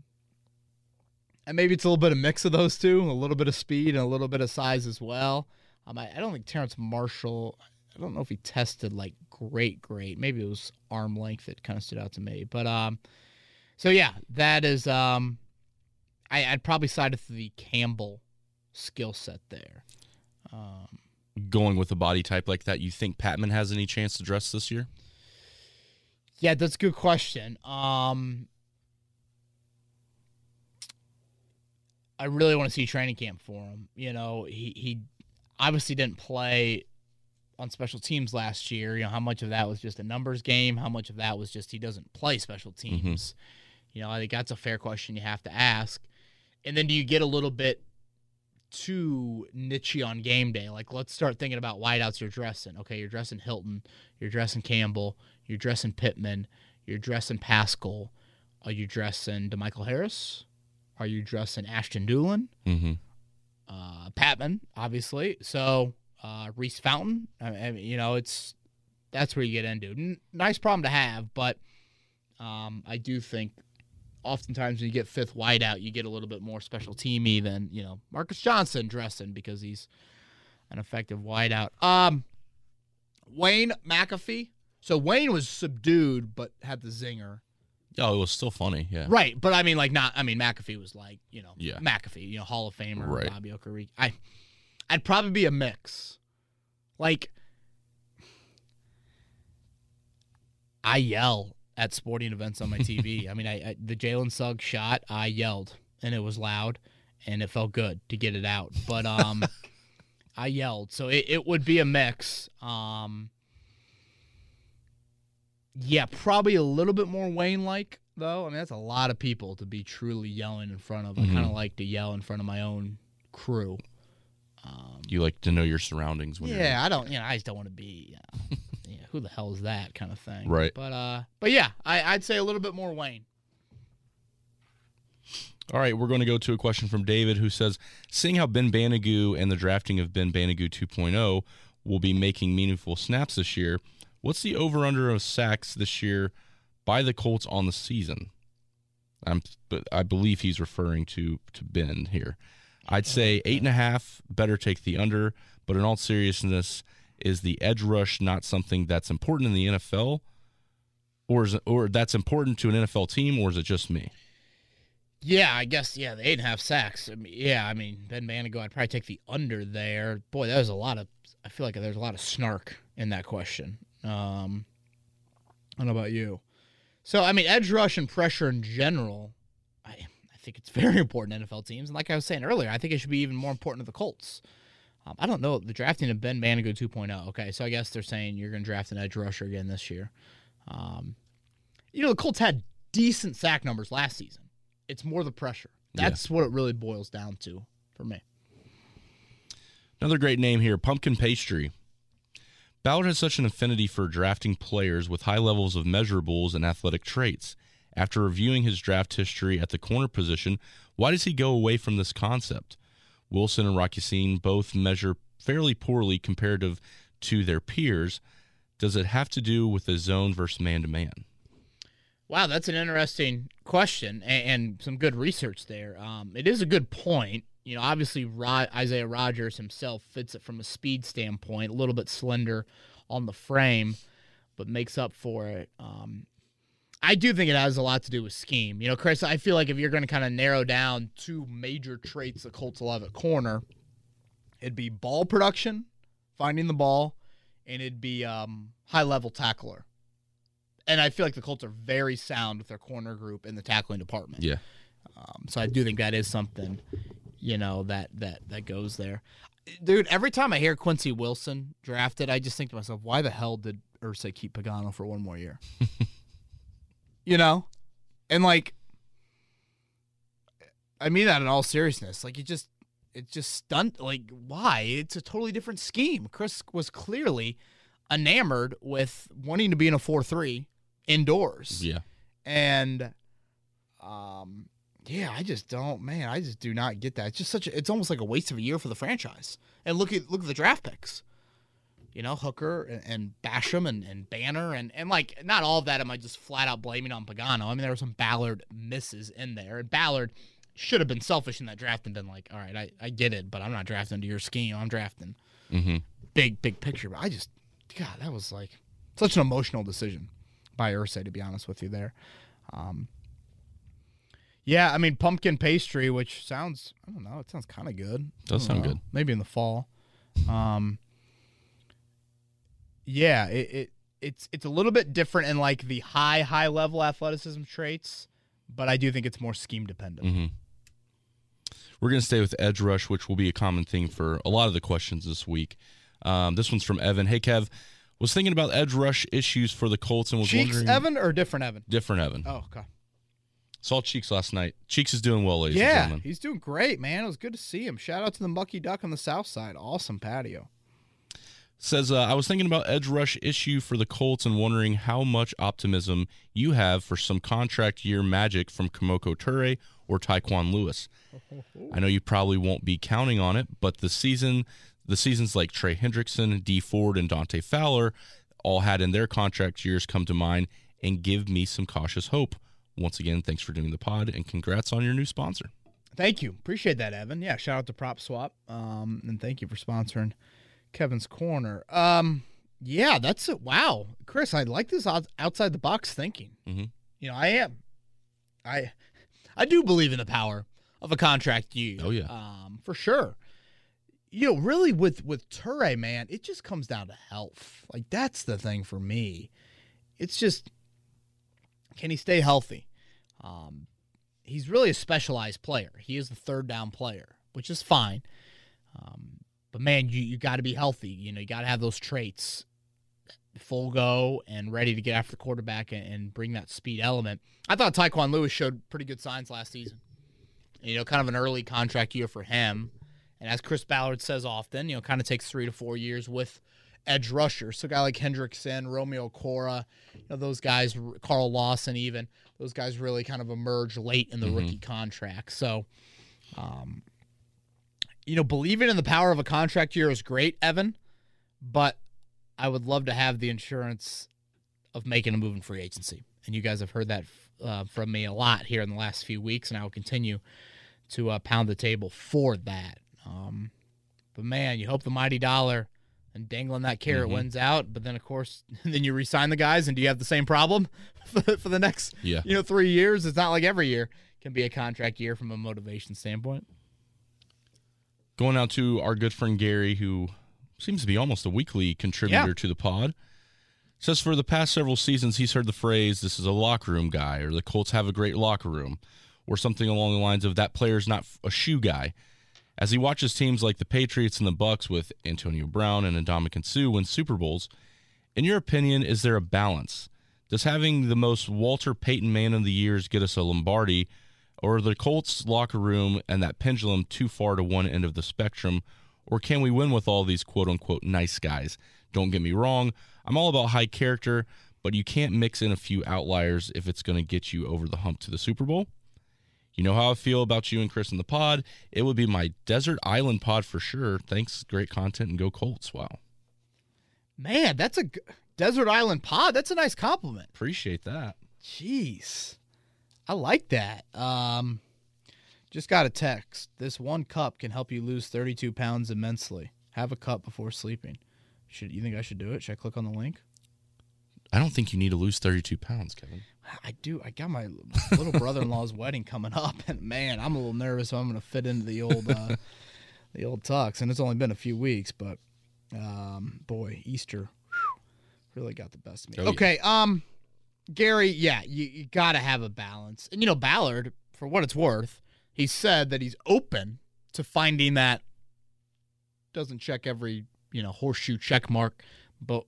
Speaker 2: and maybe it's a little bit of mix of those two, a little bit of speed and a little bit of size as well. Um, I, I don't think Terrence Marshall, I don't know if he tested like great, great. Maybe it was arm length that kind of stood out to me. But um, so yeah, that is um, I, I'd probably side with the Campbell skill set there. Um,
Speaker 3: going with a body type like that, you think Patmon has any chance to dress this year?
Speaker 2: Yeah, that's a good question. Um, I really want to see training camp for him. You know, he he obviously didn't play on special teams last year. You know, how much of that was just a numbers game? How much of that was just he doesn't play special mm-hmm. teams? Mm-hmm. You know, I think that's a fair question you have to ask. And then do you get a little bit too niche on game day. Like, let's start thinking about wideouts you're dressing. Okay, you're dressing Hilton, you're dressing Campbell, you're dressing Pittman, you're dressing Pascal. Are you dressing DeMichael Harris? Are you dressing Ashton Dulin?
Speaker 3: Mm-hmm.
Speaker 2: Uh, Patmon, obviously. So uh, Reese Fountain. I mean, you know, it's that's where you get into. N- nice problem to have, but um, I do think oftentimes when you get fifth wideout, you get a little bit more special teamy than you know Marcus Johnson dressing because he's an effective wideout. Um, Wayne McAfee. So Wayne was subdued but had the zinger.
Speaker 3: Oh, it was still funny. Yeah.
Speaker 2: Right, but I mean, like, not. I mean, McAfee was like, you know,
Speaker 3: Yeah.
Speaker 2: McAfee, you know, Hall of Famer,
Speaker 3: Right.
Speaker 2: Bobby Okereke. I, I'd probably be a mix. Like, I yell at sporting events on my TV. I mean, I, I the Jalen Suggs shot, I yelled, and it was loud, and it felt good to get it out. But um, I yelled, so it, it would be a mix. Um, yeah, probably a little bit more Wayne like though. I mean, that's a lot of people to be truly yelling in front of. I
Speaker 3: Mhm.
Speaker 2: kind of like to yell in front of my own crew. Um,
Speaker 3: You like to know your surroundings when
Speaker 2: yeah, I don't. You know, I just don't want to be. You know, yeah, who the hell is that kind of thing?
Speaker 3: Right.
Speaker 2: But uh, but yeah, I, I'd say a little bit more Wayne.
Speaker 3: All right, we're going to go to a question from David who says, "Seeing how Ben Banogu and the drafting of Ben Banogu 2.0 will be making meaningful snaps this year, what's the over/under of sacks this year by the Colts on the season?" I'm, but I believe he's referring to to Ben here. I'd say eight and a half. Better take the under. But in all seriousness, is the edge rush not something that's important in the NFL, or is it, or that's important to an NFL team, or is it just me?
Speaker 2: Yeah, I guess yeah, the eight and a half sacks. I mean, yeah, I mean Ben Banogu, I'd probably take the under there. Boy, that was a lot of. I feel like there's a lot of snark in that question. Um, I don't know about you. So I mean, edge rush and pressure in general, think it's very important to NFL teams. And like I was saying earlier, I think it should be even more important to the Colts. Um, I don't know the drafting of Ben Banogu 2.0. Okay, so I guess they're saying you're going to draft an edge rusher again this year. Um, you know, the Colts had decent sack numbers last season. It's more the pressure.
Speaker 3: Yeah.
Speaker 2: That's what it really boils down to for me.
Speaker 3: Another great name here, Pumpkin Pastry. Ballard has such an affinity for drafting players with high levels of measurables and athletic traits. After reviewing his draft history at the corner position, why does he go away from this concept? Wilson and Rock Ya-Sin both measure fairly poorly comparative to their peers. Does it have to do with the zone versus man to man?
Speaker 2: Wow, that's an interesting question and, and some good research there. Um, it is a good point. You know, obviously Rod, Isaiah Rodgers himself fits it from a speed standpoint, a little bit slender on the frame, but makes up for it. Um, I do think it has a lot to do with scheme. You know, Chris, I feel like if you're going to kind of narrow down two major traits the Colts will have at corner, it'd be ball production, finding the ball, and it'd be um, high level tackler. And I feel like the Colts are very sound with their corner group in the tackling department.
Speaker 3: Yeah.
Speaker 2: Um, so I do think that is something, you know, that that that goes there. Dude, every time I hear Quincy Wilson drafted, I just think to myself, why the hell did Irsay keep Pagano for one more year? you know? And like I mean that in all seriousness. Like it just it just stunned like why? It's a totally different scheme. Chris was clearly enamored with wanting to be in a 4-3 indoors.
Speaker 3: Yeah.
Speaker 2: And um yeah, I just don't man, I just do not get that. It's just such a, it's almost like a waste of a year for the franchise. And look at look at the draft picks. You know, Hooker and, and Basham and, and Banner and, and like not all of that am I just flat out blaming on Pagano. I mean there were some Ballard misses in there. And Ballard should have been selfish in that draft and been like, all right, I, I get it, but I'm not drafting to your scheme. I'm drafting
Speaker 3: Mm-hmm.
Speaker 2: big, big picture. But I just, God, that was like such an emotional decision by Irsay, to be honest with you there. Um, yeah, I mean, pumpkin pastry, which sounds, I don't know, it sounds kind of good.
Speaker 3: Does sound
Speaker 2: know.
Speaker 3: good.
Speaker 2: Maybe in the fall. Um, yeah, it, it it's it's a little bit different in like the high high level athleticism traits, but I do think it's more scheme dependent.
Speaker 3: Mm-hmm. We're going to stay with edge rush, which will be a common theme for a lot of the questions this week. Um, this one's from Evan. Hey, Kev, was thinking about edge rush issues for the Colts and was
Speaker 2: Cheeks
Speaker 3: wondering.
Speaker 2: Evan or different Evan?
Speaker 3: Different Evan.
Speaker 2: Oh, okay.
Speaker 3: Saw Cheeks last night. Cheeks is doing well, ladies and
Speaker 2: Yeah,
Speaker 3: gentlemen.
Speaker 2: he's doing great, man. It was good to see him. Shout out to the Mucky Duck on the south side. Awesome patio.
Speaker 3: Says, uh, I was thinking about edge rush issue for the Colts and wondering how much optimism you have for some contract year magic from Kemoko Turay or Tyquan Lewis. I know you probably won't be counting on it, but the season, the seasons like Trey Hendrickson, Dee Ford, and Dante Fowler all had in their contract years come to mind and give me some cautious hope. Once again, thanks for doing the pod and congrats on your new sponsor.
Speaker 2: Thank you. Appreciate that, Evan. Yeah, shout out to Prop Swap. Um, and thank you for sponsoring Kevin's Corner. Um, yeah, that's it. Wow. Chris, I like this outside the box thinking.
Speaker 3: Mhm.
Speaker 2: You know, I am. I I do believe in the power of a contract year.
Speaker 3: Oh, yeah.
Speaker 2: um, for sure. You know, really with with Turay, man, it just comes down to health. Like that's the thing for me. It's just can he stay healthy? Um, he's really a specialized player. He is the third down player, which is fine. Um, but man, you you got to be healthy. You know, you got to have those traits, full go and ready to get after the quarterback and, and bring that speed element. I thought Tyquan Lewis showed pretty good signs last season. You know, kind of an early contract year for him. And as Chris Ballard says often, you know, kind of takes three to four years with edge rusher. So a guy like Hendrickson, Romeo Okwara, you know, those guys, Carl Lawson, even those guys really kind of emerge late in the
Speaker 3: Mhm.
Speaker 2: rookie contract. So, um, you know, believing in the power of a contract year is great, Evan, but I would love to have the insurance of making a move in free agency. And you guys have heard that uh, from me a lot here in the last few weeks, and I will continue to uh, pound the table for that. Um, but man, you hope the mighty dollar and dangling that carrot
Speaker 3: Mhm.
Speaker 2: wins out. But then, of course, then you resign the guys, and do you have the same problem for, for the next,
Speaker 3: Yeah.
Speaker 2: you know, three years? It's not like every year can be a contract year from a motivation standpoint.
Speaker 3: Going out to our good friend Gary, who seems to be almost a weekly contributor
Speaker 2: Yeah.
Speaker 3: to the pod. Says for the past several seasons, he's heard the phrase, this is a locker room guy, or the Colts have a great locker room, or something along the lines of that player's not a shoe guy. As he watches teams like the Patriots and the Bucks with Antonio Brown and Ndamukong Suh win Super Bowls, in your opinion, is there a balance? Does having the most Walter Payton man of the years get us a Lombardi, or the Colts locker room and that pendulum too far to one end of the spectrum, or can we win with all these quote unquote nice guys? Don't get me wrong, I'm all about high character, but you can't mix in a few outliers if it's going to get you over the hump to the Super Bowl. You know how I feel about you and Chris in the pod. It would be my desert island pod for sure. Thanks, great content, and go Colts. Wow,
Speaker 2: Man, that's a desert island pod. That's a nice compliment.
Speaker 3: appreciate that.
Speaker 2: Jeez. I like that. Um just got a text. This one cup can help you lose 32 pounds immensely. Have a cup before sleeping. Should you think I should do it? Should I click on the link?
Speaker 3: I don't think you need to lose 32 pounds, Kevin.
Speaker 2: I do. I got my little brother-in-law's wedding coming up, and man, I'm a little nervous. If I'm going to fit into the old, uh, the old tux, and it's only been a few weeks, but um, boy, Easter whew, really got the best of me.
Speaker 3: Oh, yeah.
Speaker 2: okay, um, Gary, yeah, you, you got to have a balance, and you know Ballard, for what it's worth, he said that he's open to finding that doesn't check every you know horseshoe check mark, but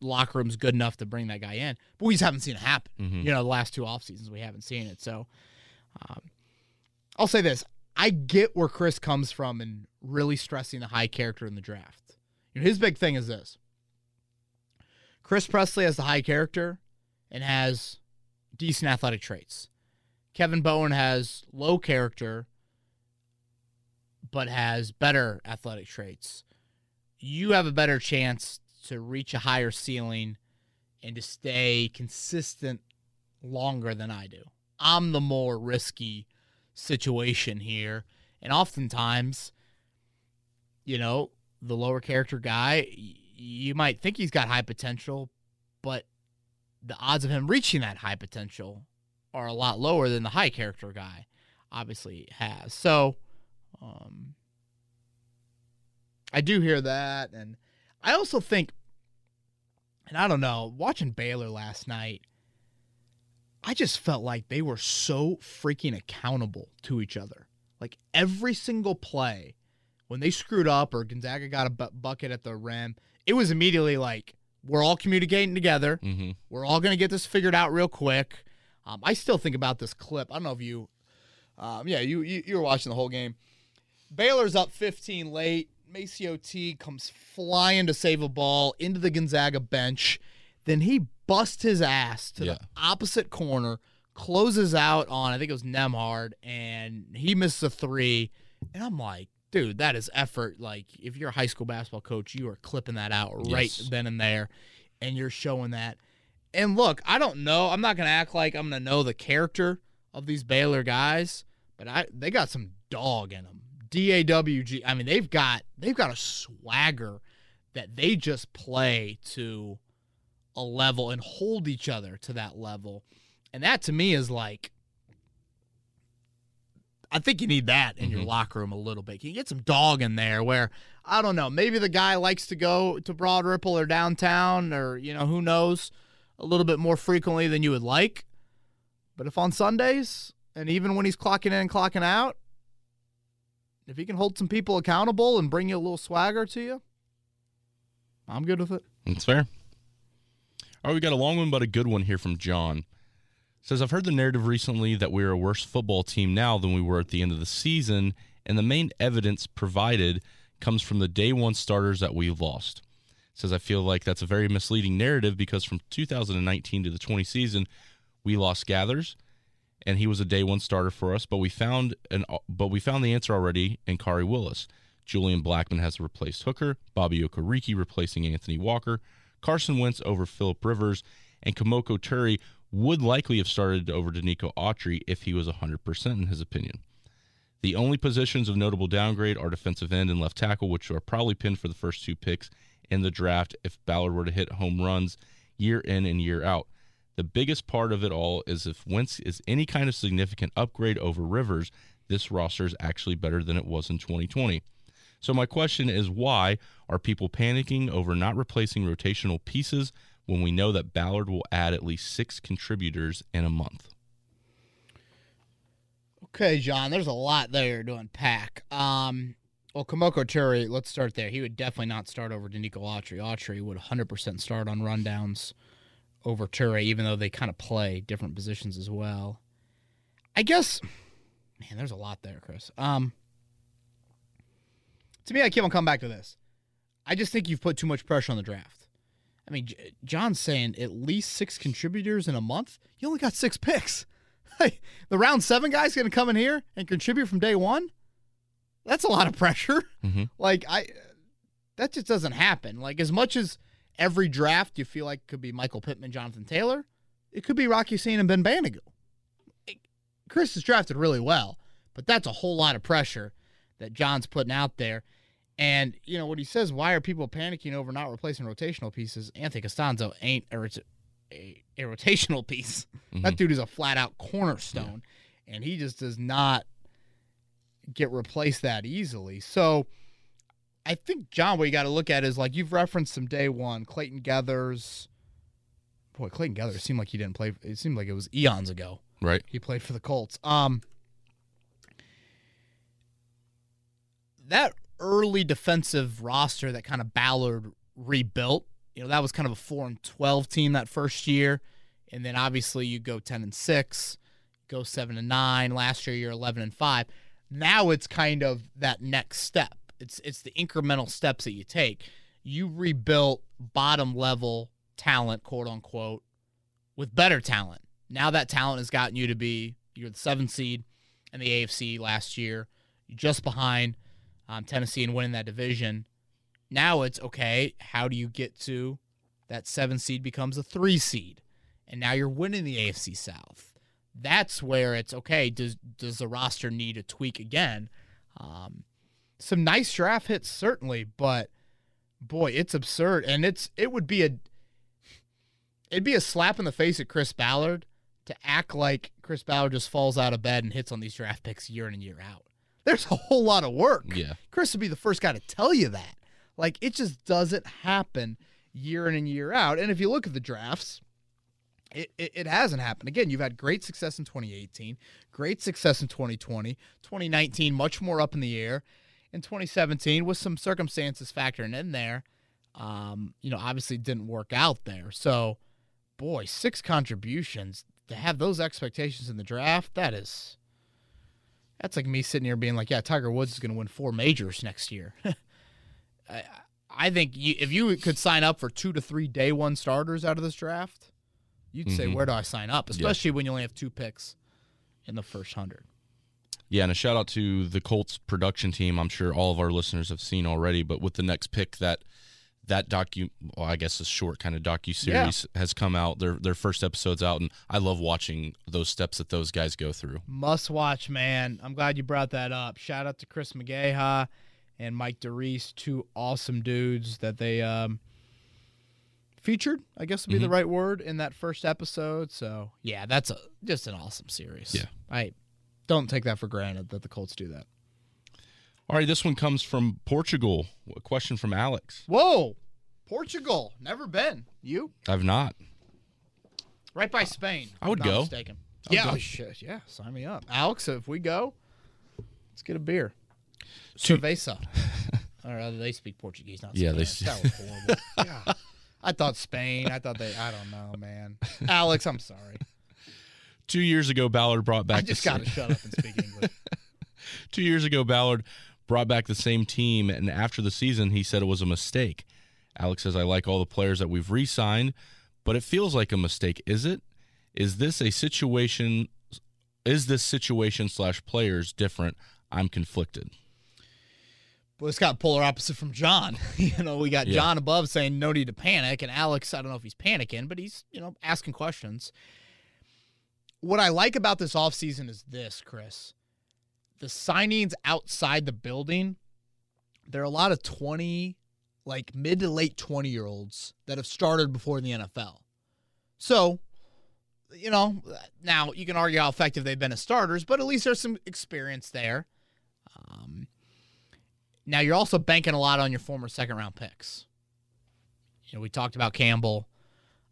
Speaker 2: locker room's good enough to bring that guy in. But we just haven't seen it happen.
Speaker 3: Mhm.
Speaker 2: You know, the last two off seasons we haven't seen it. So um, I'll say this: I get where Chris comes from in really stressing the high character in the draft. You know, his big thing is this: Chris Presley has the high character and has decent athletic traits. Kevin Bowen has low character but has better athletic traits. You have a better chance to reach a higher ceiling and to stay consistent longer than I do. I'm the more risky situation here. And oftentimes, you know, the lower character guy, you might think he's got high potential, but the odds of him reaching that high potential are a lot lower than the high character guy obviously has. So, um, I do hear that. And I also think, and I don't know, watching Baylor last night, I just felt like they were so freaking accountable to each other. Like every single play, when they screwed up or Gonzaga got a bu- bucket at the rim, it was immediately like, we're all communicating together.
Speaker 3: Mm-hmm.
Speaker 2: We're all going to get this figured out real quick. Um, I still think about this clip. I don't know if you, um, yeah, you, you you were watching the whole game. Baylor's up 15 late. MaCio Teague comes flying to save a ball into the Gonzaga bench. Then he busts his ass to
Speaker 3: Yeah.
Speaker 2: the opposite corner, closes out on I think it was Nembhard, and he misses a three. And I'm like, dude, that is effort. Like, if you're a high school basketball coach, you are clipping that out right
Speaker 3: Yes.
Speaker 2: then and there, and you're showing that. And look, I don't know. I'm not gonna act like I'm gonna know the character of these Baylor guys, but I they got some dog in them. D A W G. I mean, they've got they've got a swagger that they just play to a level and hold each other to that level. And that to me is like I think you need that in your mm-hmm. locker room a little bit. Can you get some dog in there where I don't know, maybe the guy likes to go to Broad Ripple or downtown or you know who knows a little bit more frequently than you would like. But if on Sundays and even when he's clocking in and clocking out, if he can hold some people accountable and bring you a little swagger to you, I'm good with it.
Speaker 3: That's fair. All right, we got a long one, but a good one here from John. Says, I've heard the narrative recently that we are a worse football team now than we were at the end of the season, and the main evidence provided comes from the day one starters that we've lost. Says, I feel like that's a very misleading narrative because from 2019 to the 20 season, we lost Geathers, and he was a day one starter for us, but we found an but we found the answer already in Khari Willis. Julian Blackmon has replaced Hooker, Bobby Okereke replacing Anthony Walker, Carson Wentz over Philip Rivers, and Kemoko Turay would likely have started over Denico Autry if he was 100% in his opinion. The only positions of notable downgrade are defensive end and left tackle, which are probably pinned for the first two picks in the draft if Ballard were to hit home runs year in and year out. The biggest part of it all is if Wentz is any kind of significant upgrade over Rivers, this roster is actually better than it was in 2020. So my question is why are people panicking over not replacing rotational pieces when we know that Ballard will add at least 6 contributors in a month?
Speaker 2: Okay, John, there's a lot there to unpack. Um, well, Kemoko Turay, let's start there. He would definitely not start over Denico Autry. Autry would 100% start on rundowns over Turay, even though they kind of play different positions as well. I guess, man, there's a lot there, Chris. Um, to me, I keep on coming back to this. I just think you've put too much pressure on the draft. I mean, J- John's saying at least six contributors in a month. You only got six picks. Hey, the round seven guy's going to come in here and contribute from day one. That's a lot of pressure.
Speaker 3: Mhm.
Speaker 2: Like I, that just doesn't happen. Like as much as every draft you feel like could be Michael Pittman, Jonathan Taylor, it could be Rock Ya-Sin and Ben Banogu. Chris is drafted really well, but that's a whole lot of pressure that John's putting out there. And you know what he says? Why are people panicking over not replacing rotational pieces? Anthony Castonzo ain't a, rot- a, a rotational piece. That dude is a flat out cornerstone, and he just does not get replaced that easily. So I think John, what you got to look at is like you've referenced some day one Clayton Geathers. Boy, Clayton Geathers seemed like he didn't play. It seemed like it was eons ago
Speaker 3: Right?
Speaker 2: he played for the Colts. Um, that early defensive roster that kind of Ballard rebuilt, you know, that was kind of a four and twelve team that first year, and then obviously you go ten and six, go seven and nine. Last year you're eleven and five. Now it's kind of that next step. It's it's the incremental steps that you take. You rebuilt bottom level talent, quote unquote, with better talent. Now that talent has gotten you to be you're the seventh seed in the AFC last year, You're just behind um, Tennessee and winning that division. Now it's okay. How do you get to that seven seed becomes a three seed, and now you're winning the AFC South. That's where it's okay. Does does the roster need a tweak again? Um, some nice draft hits certainly, but boy, it's absurd, and it's it would be a it'd be a slap in the face at Chris Ballard to act like Chris Ballard just falls out of bed and hits on these draft picks year in and year out. There's a whole lot of work.
Speaker 3: Yeah.
Speaker 2: Chris would be the first guy to tell you that. Like it just doesn't happen year in and year out. And if you look at the drafts, it, it, it hasn't happened. Again, you've had great success in 2018, great success in 2020, 2019, much more up in the air. In 2017, with some circumstances factoring in there, um, you know, obviously didn't work out there. So, boy, six contributions to have those expectations in the draft, that is that's like me sitting here being like, yeah, Tiger Woods is going to win four majors next year. I, I think you, if you could sign up for two to three day one starters out of this draft, you'd say,
Speaker 3: Mhm.
Speaker 2: where do I sign up? Especially when you only have two picks in the first hundred.
Speaker 3: Yeah, and a shout out to the Colts production team. I'm sure all of our listeners have seen already, but with the next pick that that docu well, I guess a short kind of docu series has come out. Their their first episode's out and I love watching those steps that those guys go through.
Speaker 2: Must watch, man. I'm glad you brought that up. Shout out to Chris McGaha and Mike DeReese, two awesome dudes that they um, featured. I guess would be the right word in that first episode. So yeah, that's a just an awesome series.
Speaker 3: Yeah.
Speaker 2: I Don't take that for granted that the Colts do that.
Speaker 3: All right, this one comes from Portugal. A question from Alex.
Speaker 2: Whoa, Portugal, never been. You
Speaker 3: I've not.
Speaker 2: right by Spain.
Speaker 3: I would go.
Speaker 2: Mistaken.
Speaker 3: I would
Speaker 2: yeah,
Speaker 3: go.
Speaker 2: oh, shit, yeah. Sign me up, Alex. If we go, let's get a beer. Cerveza. or uh, they speak Portuguese, not
Speaker 3: Yeah, they.
Speaker 2: That was horrible. God. I thought Spain. I thought they. I don't know, man. Alex, I'm sorry.
Speaker 3: Two years ago, Ballard brought back.
Speaker 2: I just got to shut up and speak English.
Speaker 3: Two years ago, Ballard brought back the same team, and after the season, he said it was a mistake. Alex says, I like all the players that we've re signed, but it feels like a mistake. Is it? Is this a situation? Is this situation slash players different? I'm conflicted.
Speaker 2: Well, it's got polar opposite from John. you know, we got
Speaker 3: Yeah.
Speaker 2: John above saying no need to panic, and Alex, I don't know if he's panicking, but he's, you know, asking questions. What I like about this offseason is this, Chris. The signings outside the building, there are a lot of 20, like mid to late 20 year olds that have started before the NFL. So, you know, now you can argue how effective they've been as starters, but at least there's some experience there. Um, now you're also banking a lot on your former second round picks. You know, we talked about Campbell.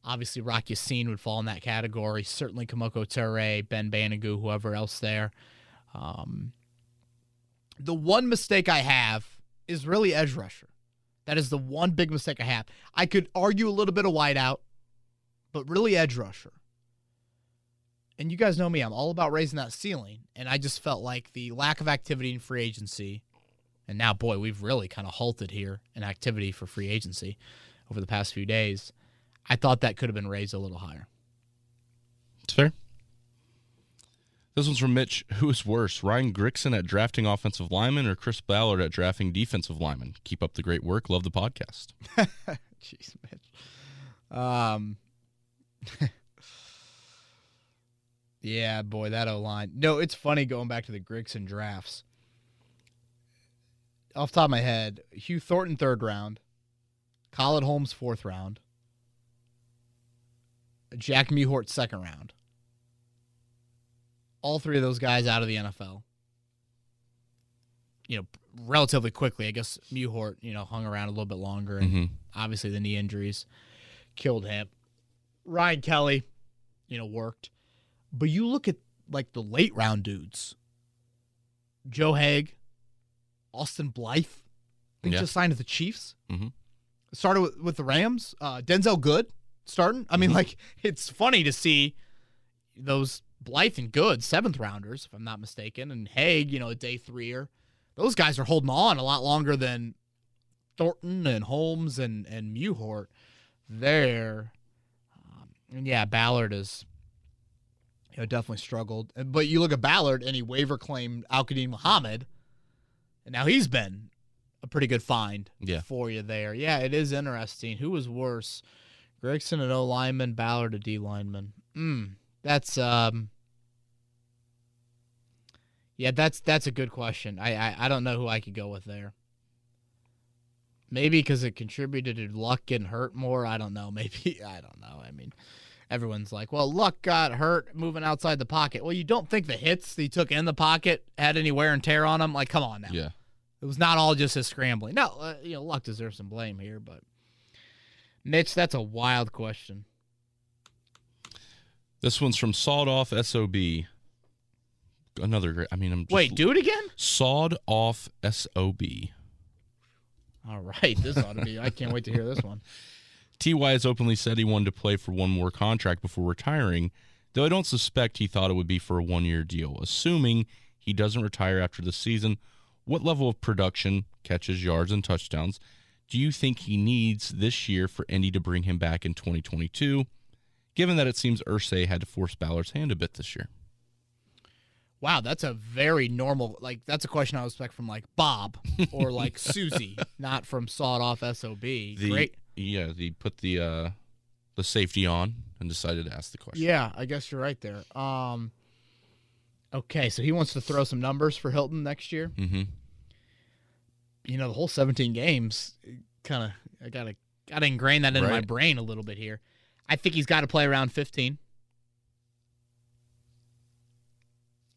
Speaker 2: Obviously, Rock Ya-Sin would fall in that category. Certainly, Kemoko Turay, Ben Banogu, whoever else there. Um, the one mistake I have is really edge rusher. That is the one big mistake I have. I could argue a little bit of wideout, but really edge rusher. And you guys know me, I'm all about raising that ceiling. And I just felt like the lack of activity in free agency and now, boy, we've really kind of halted here in activity for free agency over the past few days. I thought that could have been raised a little higher.
Speaker 3: It's fair. This one's from Mitch. Who is worse, Ryan Grigson at drafting offensive lineman or Chris Ballard at drafting defensive lineman? Keep up the great work. Love the podcast.
Speaker 2: Jeez, Mitch. Um, yeah, boy, that O line. No, it's funny going back to the Grigson drafts. Off top of my head, Hugh Thornton third round, Khaled Holmes fourth round, Jack Mewhort second round. All three of those guys out of the NFL. You know, relatively quickly. I guess Mewhort, you know, hung around a little bit longer and
Speaker 3: hmm
Speaker 2: obviously the knee injuries killed him. Ryan Kelly, you know, worked. But you look at like the late round dudes. Joe Haeg, Austin Blythe, I think
Speaker 3: Yeah.
Speaker 2: just signed with the Chiefs.
Speaker 3: Mhm.
Speaker 2: Started with, with the Rams. Uh, Denzelle Good starting. I mean,
Speaker 3: Mhm.
Speaker 2: like it's funny to see those Blythe and Good seventh rounders, if I'm not mistaken, and Haeg, you know, a day threeer. Those guys are holding on a lot longer than Thornton and Holmes and and Mewhort there. Um, and yeah, Ballard is you know definitely struggled. But you look at Ballard and he waiver claimed Al-Quadin Muhammad, and now he's been a pretty good find
Speaker 3: Yeah.
Speaker 2: for you there. Yeah, it is interesting. Who was worse, Grigson an O lineman, Ballard a D lineman? Mm, that's um. Yeah, that's that's a good question. I, I I don't know who I could go with there. Maybe because it contributed to Luck getting hurt more. I don't know. Maybe I don't know. I mean, everyone's like, "Well, Luck got hurt moving outside the pocket." Well, you don't think the hits he took in the pocket had any wear and tear on him? Like, come on now.
Speaker 3: Yeah.
Speaker 2: It was not all just his scrambling. No, uh, you know, Luck deserves some blame here, but Mitch, that's a wild question.
Speaker 3: This one's from Sawed Off SOB. Another great. I mean, I'm just
Speaker 2: Wait, do it again?
Speaker 3: Sawed Off SOB.
Speaker 2: All right, this ought to be. I can't wait to hear this one.
Speaker 3: Ty has openly said he wanted to play for one more contract before retiring, though I don't suspect he thought it would be for a one year deal. Assuming he doesn't retire after the season, what level of production, catches, yards, and touchdowns do you think he needs this year for Indy to bring him back in 2022, given that it seems Irsay had to force Ballard's hand a bit this year?
Speaker 2: Wow, that's a very normal. Like that's a question I would expect from like Bob or like Susie, not from Sawed Off Sob.
Speaker 3: The,
Speaker 2: Great.
Speaker 3: Yeah, he put the uh, the safety on and decided to ask the question.
Speaker 2: Yeah, I guess you're right there. Um. Okay, so he wants to throw some numbers for Hilton next year.
Speaker 3: Mm-hmm.
Speaker 2: You know, the whole 17 games, kind of. I gotta gotta ingrain that into my brain a little bit here. I think he's got to play around 15.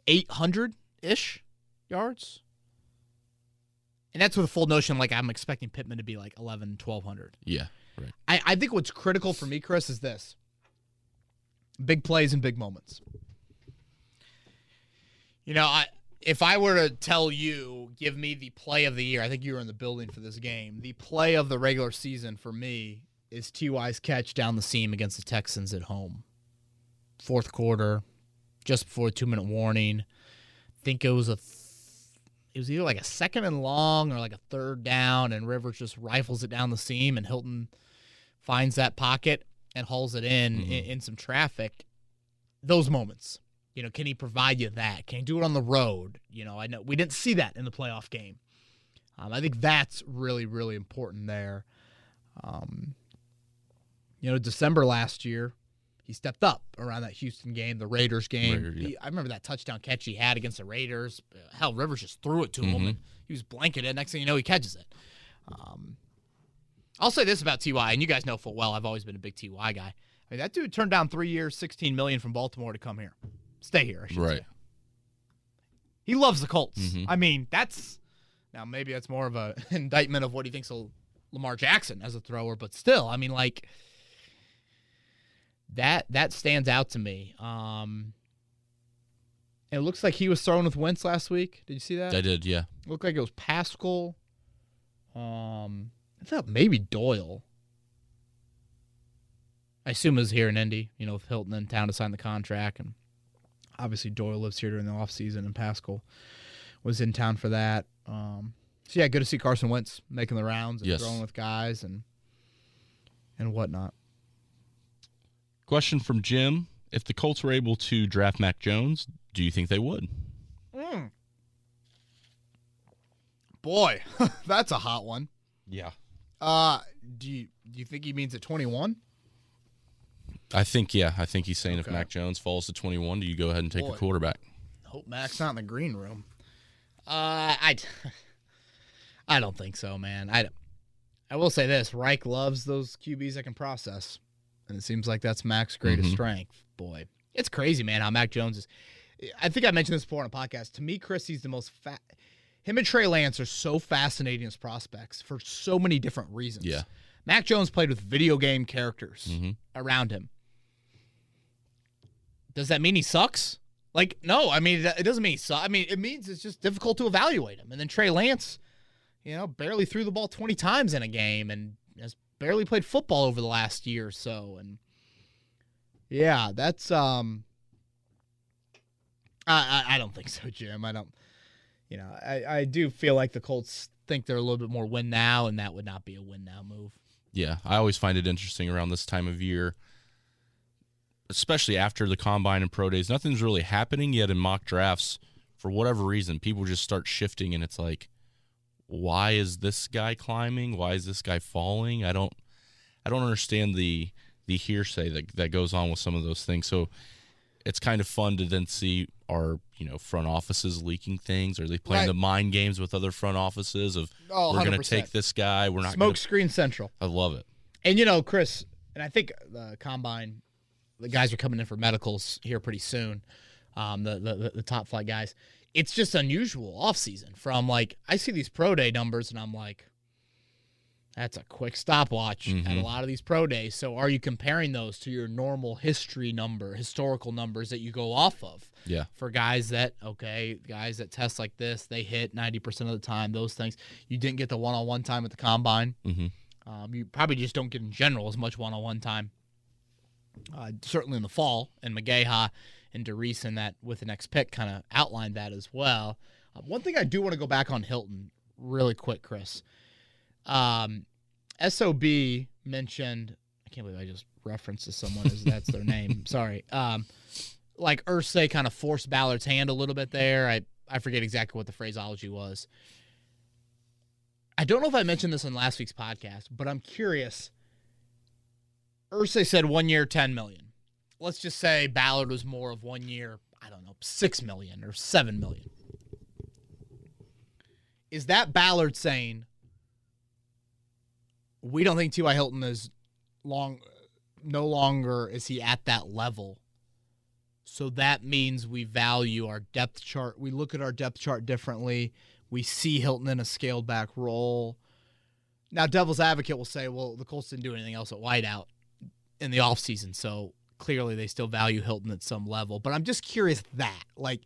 Speaker 2: 800 ish yards. And that's with a full notion like I'm expecting Pittman to be like 11, 1200.
Speaker 3: Yeah, right.
Speaker 2: I, I think what's critical for me, Chris, is this big plays and big moments. You know, I if I were to tell you, give me the play of the year, I think you were in the building for this game. The play of the regular season for me is T.Y.'s catch down the seam against the Texans at home. Fourth quarter, just before two minute warning. I think it was a it was either like a second and long or like a third down, and Rivers just rifles it down the seam, and Hilton finds that pocket and hauls it in
Speaker 3: Mhm.
Speaker 2: in, in some traffic. Those moments, you know, can he provide you that? Can he do it on the road? You know, I know we didn't see that in the playoff game. Um, I think that's really, really important there. Um, you know, December last year, he stepped up around that Houston game, the Raiders game.
Speaker 3: Raider, yeah.
Speaker 2: He- I remember that touchdown catch he had against the Raiders. Uh, Hell, Rivers just threw it to him,
Speaker 3: Mhm.
Speaker 2: and he was blanketed. Next thing you know, he catches it. Um, I'll say this about Ty, and you guys know full well I've always been a big Ty guy. I mean, that dude turned down three years, sixteen million from Baltimore to come here, stay here. I should
Speaker 3: Right.
Speaker 2: say. He loves the Colts.
Speaker 3: Mhm.
Speaker 2: I mean, that's now maybe that's more of a indictment of what he thinks of Lamar Jackson as a thrower, but still, I mean, like that that stands out to me. Um, it looks like he was thrown with Wentz last week. Did you see that?
Speaker 3: I did. Yeah,
Speaker 2: looked like it was Pascal. Um, I thought maybe Doyle. I assume it was here in Indy, you know, with Hilton in town to sign the contract. And obviously Doyle lives here during the offseason, and Pascal was in town for that. Um, so yeah, good to see Carson Wentz making the rounds and
Speaker 3: Yes.
Speaker 2: throwing with guys and and whatnot.
Speaker 3: Question from Jim: If the Colts were able to draft Mac Jones, do you think they would?
Speaker 2: Boy, that's a hot one.
Speaker 3: Yeah,
Speaker 2: Uh, do you do you think he means at twenty one?
Speaker 3: I think. Yeah, I think he's saying if Mac Jones falls to 21, do you go ahead and take
Speaker 2: Boy.
Speaker 3: a quarterback?
Speaker 2: Hope Mac's not in the green room. Uh, I, I don't think so, man. I, I will say this: Reich loves those QBs that can process, and it seems like that's Mac's greatest
Speaker 3: Mhm.
Speaker 2: strength. Boy, it's crazy, man. How Mac Jones is. I think I mentioned this before on a podcast. To me, Chris, he's the most fat. Him and Trey Lance are so fascinating as prospects for so many different reasons.
Speaker 3: Yeah.
Speaker 2: Mac Jones played with video game characters
Speaker 3: hmm
Speaker 2: around him. Does that mean he sucks? Like, no. I mean, it doesn't mean he sucks. I mean, it means it's just difficult to evaluate him. And then Trey Lance, you know, barely threw the ball 20 times in a game and has barely played football over the last year or so. And yeah, that's um. I I, I don't think so, Jim. I don't. You know, I I do feel like the Colts think they're a little bit more win now, and that would not be a win now move.
Speaker 3: Yeah, I always find it interesting around this time of year, especially after the combine and pro days. Nothing's really happening yet in mock drafts. For whatever reason, people just start shifting, and it's like, why is this guy climbing? Why is this guy falling? I don't, I don't understand the the hearsay that that goes on with some of those things. So it's kind of fun to then see our you know front offices leaking things. Are they playing
Speaker 2: Right.
Speaker 3: the mind games with other front offices of
Speaker 2: Oh,
Speaker 3: we're going to take this guy? We're not.
Speaker 2: Smoke
Speaker 3: Gonna,
Speaker 2: screen central.
Speaker 3: I love it.
Speaker 2: And you know, Chris, and I think the combine, the guys are coming in for medicals here pretty soon. Um, the, the the top flight guys. It's just unusual off season. From like I see these pro day numbers and I'm like, that's a quick stopwatch at a lot of these pro days. So are you comparing those to your normal history number, historical numbers that you go off of?
Speaker 3: Yeah.
Speaker 2: For guys that okay, guys that test like this, they hit ninety percent of the time. Those things you didn't get the one on one time at the combine.
Speaker 3: hmm
Speaker 2: Um, you probably just don't get in general as much one-on-one time. Uh, certainly in the fall, and McGaha and DeReese and that with the next pick kind of outlined that as well. Uh, one thing I do want to go back on Hilton really quick, Chris. Um, Sob mentioned. I can't believe I just referenced to someone as that's their name. Sorry. Um, like Irsay kind of forced Ballard's hand a little bit there. I I forget exactly what the phraseology was. I don't know if I mentioned this in last week's podcast, but I'm curious. Irsay said one year, ten million. Let's just say Ballard was more of one year, I don't know, six million or seven million. Is that Ballard saying we don't think T.Y. Hilton is long no longer is he at that level So that means we value our depth chart. We look at our depth chart differently. We see Hilton in a scaled back role. Now, Devil's Advocate will say, well, the Colts didn't do anything else at wideout in the offseason. So clearly they still value Hilton at some level. But I'm just curious that, like,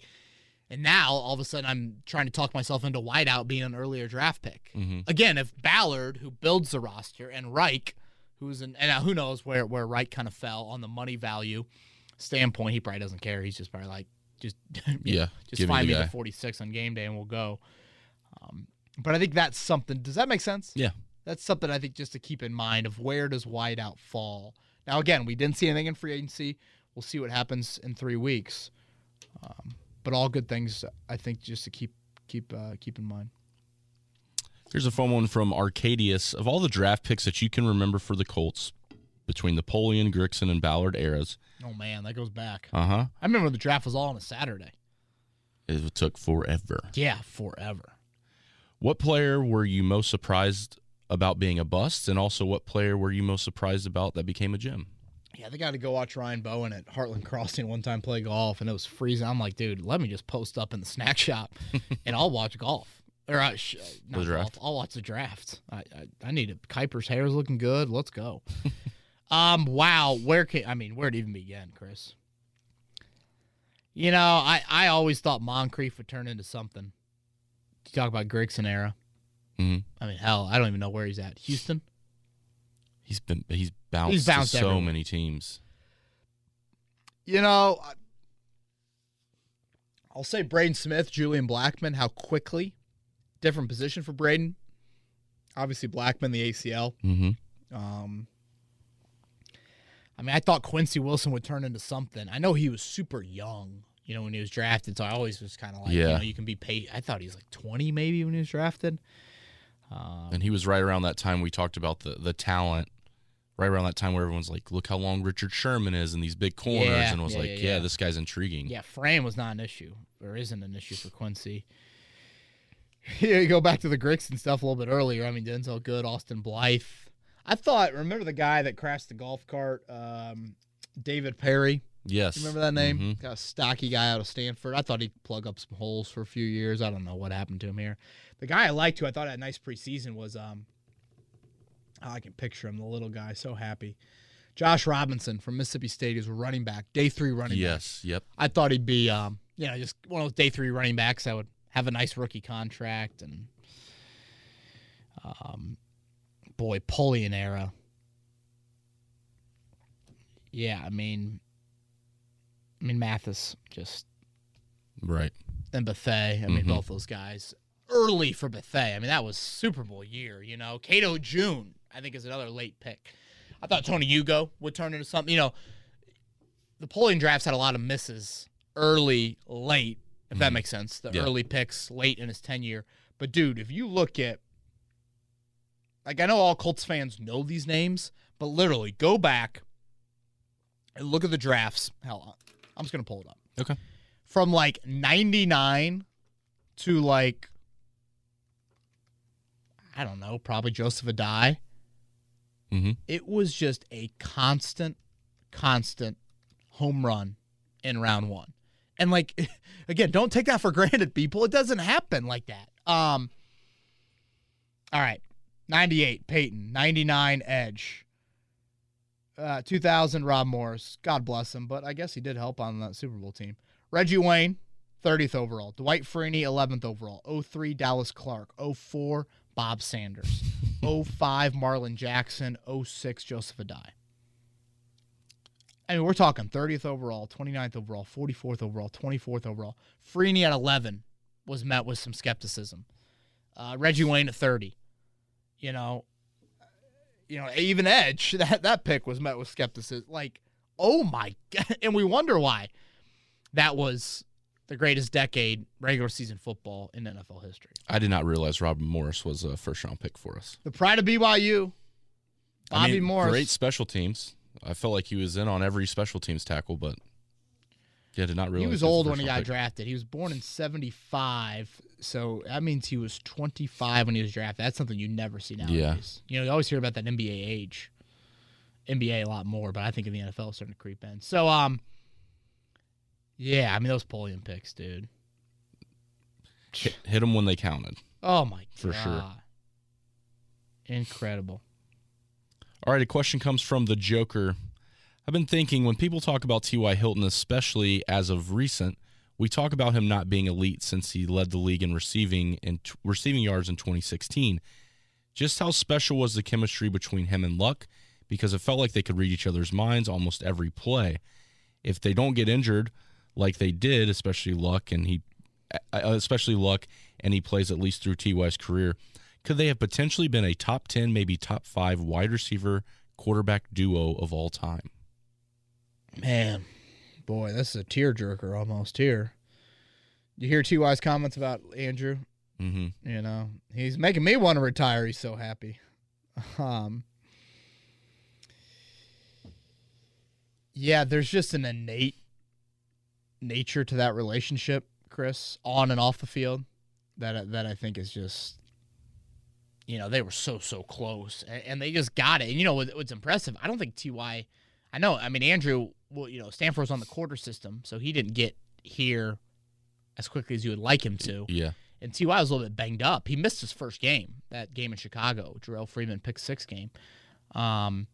Speaker 2: and now all of a sudden I'm trying to talk myself into Whiteout being an earlier draft pick.
Speaker 3: Mhm.
Speaker 2: Again, if Ballard, who builds the roster, and Reich, who's an, and now who knows where, where Reich kind of fell on the money value standpoint, he probably doesn't care. He's just probably like, just, know,
Speaker 3: Yeah,
Speaker 2: just
Speaker 3: give me
Speaker 2: find
Speaker 3: the
Speaker 2: me the 46 on game day and we'll go. Um, but I think that's something. Does that make sense?
Speaker 3: Yeah.
Speaker 2: That's something I think just to keep in mind of where does wideout fall. Now, again, we didn't see anything in free agency. We'll see what happens in three weeks. Um, but all good things, I think, just to keep keep uh, keep in mind.
Speaker 3: Here's a fun one from Arcadius. Of all the draft picks that you can remember for the Colts, between Napoleon, Grigson, and Ballard eras,
Speaker 2: Oh man, that goes back.
Speaker 3: uh huh,
Speaker 2: I remember the draft was all on a Saturday.
Speaker 3: it took forever.
Speaker 2: Yeah, forever.
Speaker 3: What player were you most surprised about being a bust, and also what player were you most surprised about that became a gem?
Speaker 2: Yeah, they got to go watch Ryan Bowen at Heartland Crossing one time play golf, and it was freezing. I'm like, dude, let me just post up in the snack shop, and I'll watch golf. Or uh, sh- uh, not golf. I'll watch the draft. I, I I need it. Kiper's hair's looking good. Let's go. um. Wow. Where can I mean? Where to even begin, Chris? You know, I I always thought Moncrief would turn into something. You talk about Grigson era.
Speaker 3: Mhm.
Speaker 2: I mean, hell, I don't even know where he's at. Houston.
Speaker 3: He's been he's bounced,
Speaker 2: He's bounced
Speaker 3: to so
Speaker 2: everywhere.
Speaker 3: many teams.
Speaker 2: You know, I- I'll say Braden Smith, Julian Blackmon, how quickly. Different position for Braden. Obviously, Blackmon, the ACL.
Speaker 3: Mm-hmm.
Speaker 2: Um, I mean, I thought Quincy Wilson would turn into something. I know he was super young, you know, when he was drafted. So I always was kind of like, you know, you can be paid. I thought he was like 20 maybe when he was drafted. Um,
Speaker 3: And he was right around that time we talked about the the talent. Right around that time where everyone's like, "Look how long Richard Sherman is in these big corners,"
Speaker 2: Yeah,
Speaker 3: and was
Speaker 2: yeah,
Speaker 3: like,
Speaker 2: yeah,
Speaker 3: yeah, this guy's intriguing."
Speaker 2: Yeah, frame was not an issue, or isn't an issue for Quincy. Yeah, you go back to the Grigson stuff a little bit earlier. I mean, Denzelle Good, Austin Blythe. I thought, remember the guy that crashed the golf cart, um, David Parry?
Speaker 3: Yes.
Speaker 2: You remember that name?
Speaker 3: Mhm.
Speaker 2: Got a stocky guy out of Stanford. I thought he'd plug up some holes for a few years. I don't know what happened to him here. The guy I liked, who I thought had a nice preseason, was um, oh, I can picture him, the little guy, so happy. Josh Robinson from Mississippi State is a running back, day three running back.
Speaker 3: Yes. Yep.
Speaker 2: I thought he'd be, um, you know, just one of those day three running backs that would have a nice rookie contract and, um, boy, Polian era. Yeah, I mean, I mean Mathis just
Speaker 3: Right.
Speaker 2: and Bethea. I mean,
Speaker 3: Mhm.
Speaker 2: both those guys early for Bethea. I mean, that was Super Bowl year. You know, Cato June I think is another late pick. I thought Tony Ugoh would turn into something. You know, the Polian drafts had a lot of misses early, late. If that
Speaker 3: Mhm.
Speaker 2: makes sense, the
Speaker 3: Yeah.
Speaker 2: early picks late in his tenure. But dude, if you look at like I know all Colts fans know these names, but literally go back and look at the drafts. Hell, I'm just gonna pull it up
Speaker 3: Okay.
Speaker 2: from like 99 to like I don't know, probably Joseph Addai.
Speaker 3: Mm-hmm.
Speaker 2: It was just a constant, constant home run in round one. And like again, don't take that for granted, people. It doesn't happen like that. Um all right. 98, Peyton. 99, Edge. Uh, 2000, Rob Morris. God bless him, but I guess he did help on that Super Bowl team. Reggie Wayne, 30th overall. Dwight Freeney, 11th overall. 03, Dallas Clark. 04, Bob Sanders. 05, Marlon Jackson. 06, Joseph Addai. I mean, we're talking 30th overall, 29th overall, 44th overall, 24th overall. Freeney at 11 was met with some skepticism. Uh, Reggie Wayne at 30. You know, you know, even Edge, that, that pick was met with skepticism. Like, oh my God. And we wonder why that was the greatest decade regular season football in NFL history.
Speaker 3: I did not realize Robin Morris was a first round pick for us.
Speaker 2: The pride of BYU, Bobby
Speaker 3: I mean,
Speaker 2: Morris.
Speaker 3: Great special teams. I felt like he was in on every special teams tackle, but yeah, did not realize
Speaker 2: He was old when he got
Speaker 3: pick.
Speaker 2: drafted. He was born in 75. So that means he was 25 when he was drafted. That's something you never see nowadays. You know, you always hear about that NBA age. NBA a lot more, but I think in the NFL it's starting to creep in. So, um, Yeah, I mean those Polian picks, dude.
Speaker 3: Hit, hit them when they counted.
Speaker 2: Oh my
Speaker 3: For
Speaker 2: god.
Speaker 3: sure.
Speaker 2: Incredible.
Speaker 3: All right, a question comes from the Joker. I've been thinking when people talk about T.Y. Hilton, especially as of recent, we talk about him not being elite since he led the league in receiving and t- receiving yards in 2016. Just how special was the chemistry between him and Luck? Because it felt like they could read each other's minds almost every play. If they don't get injured like they did, especially Luck, and he, uh, especially Luck, and he plays at least through T.Y.'s career, could they have potentially been a top 10, maybe top five wide receiver quarterback duo of all time?
Speaker 2: Man, boy, this is a tearjerker almost here. You hear T.Y.'s comments about Andrew?
Speaker 3: Mm-hmm.
Speaker 2: You know, he's making me want to retire. He's so happy. Um, yeah, there's just an innate nature to that relationship, Chris, on and off the field, that that I think is just, you know, they were so so close, and, and they just got it. And you know what, what's impressive? I don't think Ty. I know. I mean, Andrew. Well, you know, Stanford was on the quarter system, so he didn't get here as quickly as you would like him to.
Speaker 3: Yeah.
Speaker 2: And Ty was a little bit banged up. He missed his first game, that game in Chicago, Jerrell Freeman pick six game. Um,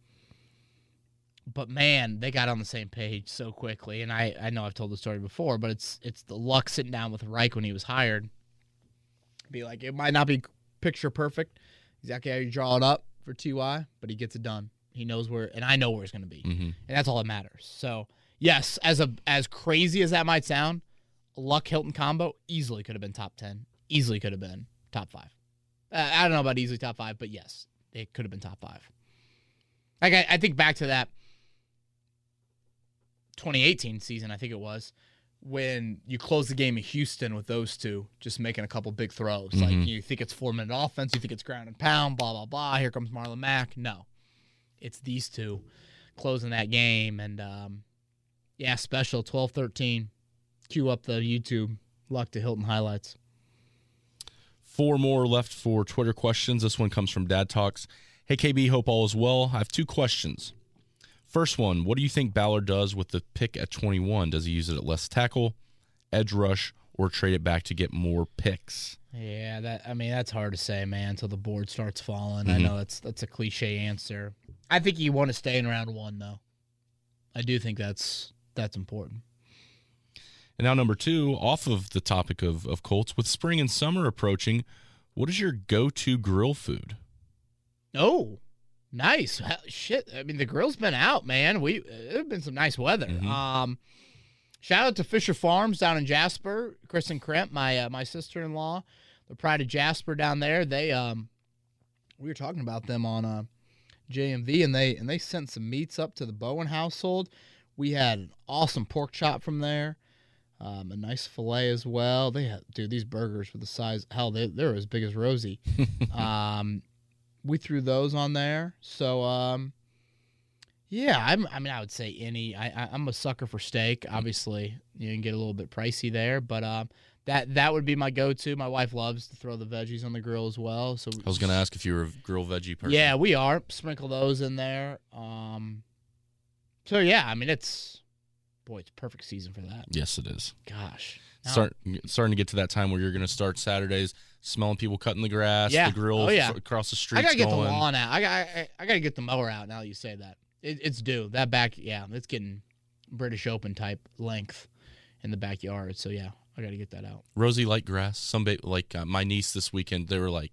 Speaker 2: but man, they got on the same page so quickly. And I, I know I've told the story before, but it's it's the luck sitting down with Reich when he was hired. Be like, it might not be picture perfect, exactly how you draw it up for Ty, but he gets it done. He knows where, and I know where he's going to be,
Speaker 3: Mm-hmm.
Speaker 2: and that's all that matters. So yes, as a as crazy as that might sound, Luck Hilton combo easily could have been top ten. Easily could have been top five. Uh, I don't know about easily top five, but yes, it could have been top five. Like I, I think back to that 2018 season, I think it was, when you close the game in Houston with those two just making a couple big throws. Like
Speaker 3: Mhm.
Speaker 2: you think it's four minute offense, you think it's ground and pound, blah blah blah. Here comes Marlon Mack. No, it's these two closing that game, and um, yeah, special 12-13. Cue up the YouTube luck to Hilton highlights.
Speaker 3: Four more left for Twitter questions. This one comes from Dad Talks. Hey, KB, hope all is well. I have two questions. First one What do you think Ballard does with the pick at 21? Does he use it at left tackle, edge rush, or trade it back to get more picks?
Speaker 2: Yeah, that I mean that's hard to say, man, until the board starts falling. I
Speaker 3: Mhm.
Speaker 2: know that's that's a cliche answer. I think you want to stay in round one though. I do think that's that's important.
Speaker 3: And now, number two, off of the topic of, of Colts, with spring and summer approaching, what is your go to grill food?
Speaker 2: Oh, nice. Shit, I mean the grill's been out, man. We it's been some nice weather.
Speaker 3: Mhm.
Speaker 2: Um, shout out to Fisher Farms down in Jasper. Chris and Kremp, my uh, my sister in law, the pride of Jasper down there. They um, we were talking about them on uh, JMV, and they and they sent some meats up to the Bowen household. We had an awesome pork chop from there. Um, a nice fillet as well. They had, dude, these burgers were the size. Hell, they they were as big as Rosie. um, we threw those on there. So, um, yeah, I'm, I mean, I would say any. I, I, I'm a sucker for steak. Obviously, you can get a little bit pricey there, but um, that that would be my go-to. My wife loves to throw the veggies on the grill as well. So
Speaker 3: I was going to ask if you were a grill veggie person.
Speaker 2: yeah, we are sprinkle those in there. Um, so yeah, I mean, it's boy, it's perfect season for that.
Speaker 3: Yes, it is.
Speaker 2: Gosh, Now-
Speaker 3: Start, starting to get to that time where you're going to start Saturdays smelling people cutting the grass,
Speaker 2: Yeah.
Speaker 3: the grill
Speaker 2: Oh, yeah.
Speaker 3: across the street.
Speaker 2: I gotta get
Speaker 3: going.
Speaker 2: the lawn out. I got I, I gotta get the mower out. Now that you say that, it, it's due. That back, yeah, it's getting British Open type length in the backyard. So yeah, I gotta get that out.
Speaker 3: Rosie liked grass. Some ba- like uh, my niece this weekend, they were like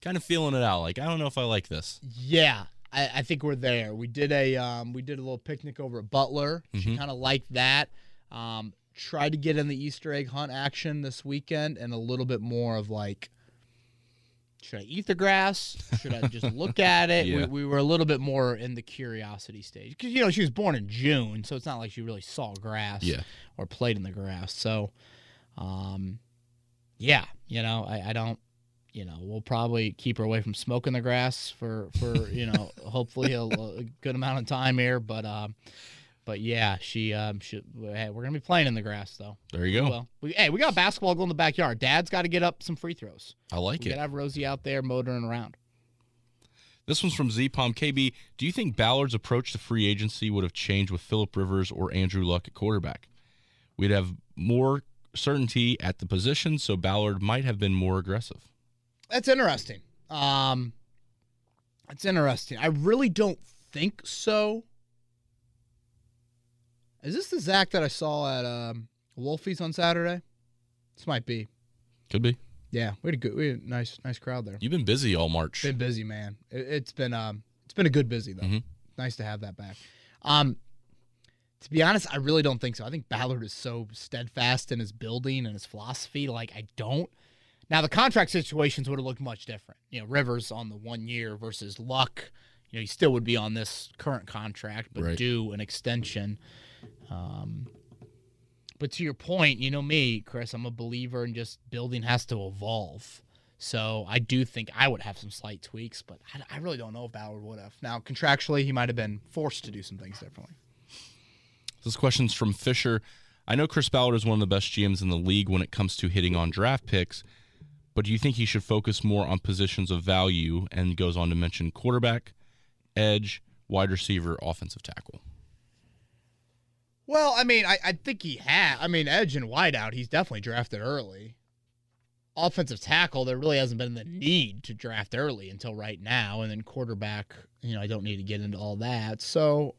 Speaker 3: kind of feeling it out. Like I don't know if I like this.
Speaker 2: Yeah, I, I think we're there. We did a um, we did a little picnic over at Butler. She
Speaker 3: Mhm.
Speaker 2: kind of liked that. Um, tried to get in the Easter egg hunt action this weekend, and a little bit more of like, should I eat the grass? Should I just look at it?
Speaker 3: Yeah.
Speaker 2: We, we were a little bit more in the curiosity stage because you know she was born in June, so it's not like she really saw grass
Speaker 3: Yeah.
Speaker 2: or played in the grass. So, um, yeah, you know, I, I don't, you know, we'll probably keep her away from smoking the grass for for you know, hopefully a, a good amount of time here. But um, but yeah, she um, should. Hey, we're gonna be playing in the grass though.
Speaker 3: There you go.
Speaker 2: Well, we, hey, we got basketball going in the backyard. Dad's got to get up some free throws.
Speaker 3: I like
Speaker 2: We
Speaker 3: it.
Speaker 2: gotta have Rosie out there motoring around.
Speaker 3: This one's from ZPOM KB. Do you think Ballard's approach to free agency would have changed with Philip Rivers or Andrew Luck at quarterback? we'd have more certainty at the position, so Ballard might have been more aggressive.
Speaker 2: That's interesting. Um, that's interesting. I really don't think so. Is this the Zach that I saw at um, Wolfie's on Saturday? This might be.
Speaker 3: Could be.
Speaker 2: Yeah, we had a good, we had a nice, nice crowd there.
Speaker 3: You've been busy all March.
Speaker 2: Been busy, man. It, it's been um, it's been a good busy though.
Speaker 3: Mhm.
Speaker 2: Nice to have that back. Um, to be honest, I really don't think so. I think Ballard is so steadfast in his building and his philosophy. Like I don't. Now the contract situations would have looked much different. You know, Rivers on the one year versus Luck. You know, he still would be on this current contract, but
Speaker 3: Right.
Speaker 2: due an extension. Um, but to your point, you know me, Chris, I'm a believer in just building has to evolve. So I do think I would have some slight tweaks, but I, I really don't know if Ballard would have. Now, contractually, he might have been forced to do some things differently.
Speaker 3: This question's from Fisher. I know Chris Ballard is one of the best GMs in the league when it comes to hitting on draft picks, but do you think he should focus more on positions of value? And goes on to mention quarterback, edge, wide receiver, offensive tackle.
Speaker 2: Well, I mean, I, I think he had. I mean, edge and wideout, he's definitely drafted early. Offensive tackle, there really hasn't been the need to draft early until right now. And then quarterback, you know, I don't need to get into all that. So,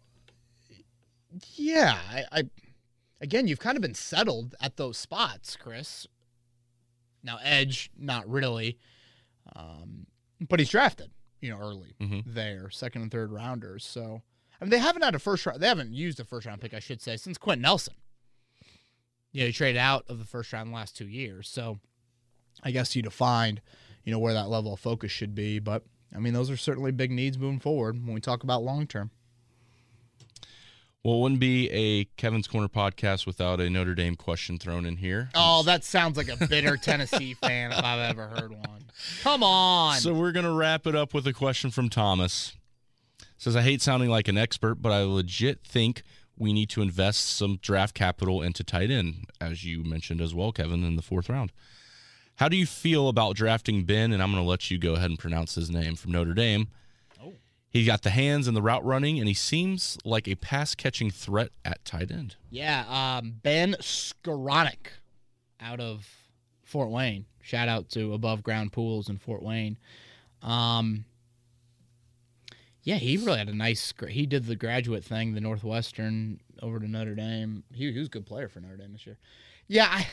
Speaker 2: yeah, I, I again, you've kind of been settled at those spots, Chris. Now, edge, not really, um, but he's drafted, you know, early
Speaker 3: Mhm.
Speaker 2: there, second and third rounders. So, I mean, they haven't had a first round. They haven't used a first round pick, I should say, since Quenton Nelson. You know, he traded out of the first round the last two years. So, I guess you defined, you know, where that level of focus should be. But I mean, those are certainly big needs moving forward when we talk about long term.
Speaker 3: Well, it wouldn't be a Kevin's Corner podcast without a Notre Dame question thrown in here.
Speaker 2: Oh, that sounds like a bitter Tennessee fan if I've ever heard one. Come on.
Speaker 3: So we're gonna wrap it up with a question from Thomas. Says I hate sounding like an expert, but I legit think we need to invest some draft capital into tight end, as you mentioned as well, Kevin, in the fourth round. How do you feel about drafting Ben? And I'm gonna let you go ahead and pronounce his name from Notre Dame.
Speaker 2: Oh.
Speaker 3: He got the hands and the route running, and he seems like a pass catching threat at tight end.
Speaker 2: Yeah, um, Ben Skowronek out of Fort Wayne. Shout out to Above Ground Pools in Fort Wayne. Um, yeah, he really had a nice. He did the graduate thing, the Northwestern over to Notre Dame. He, he was a good player for Notre Dame this year. Yeah, I,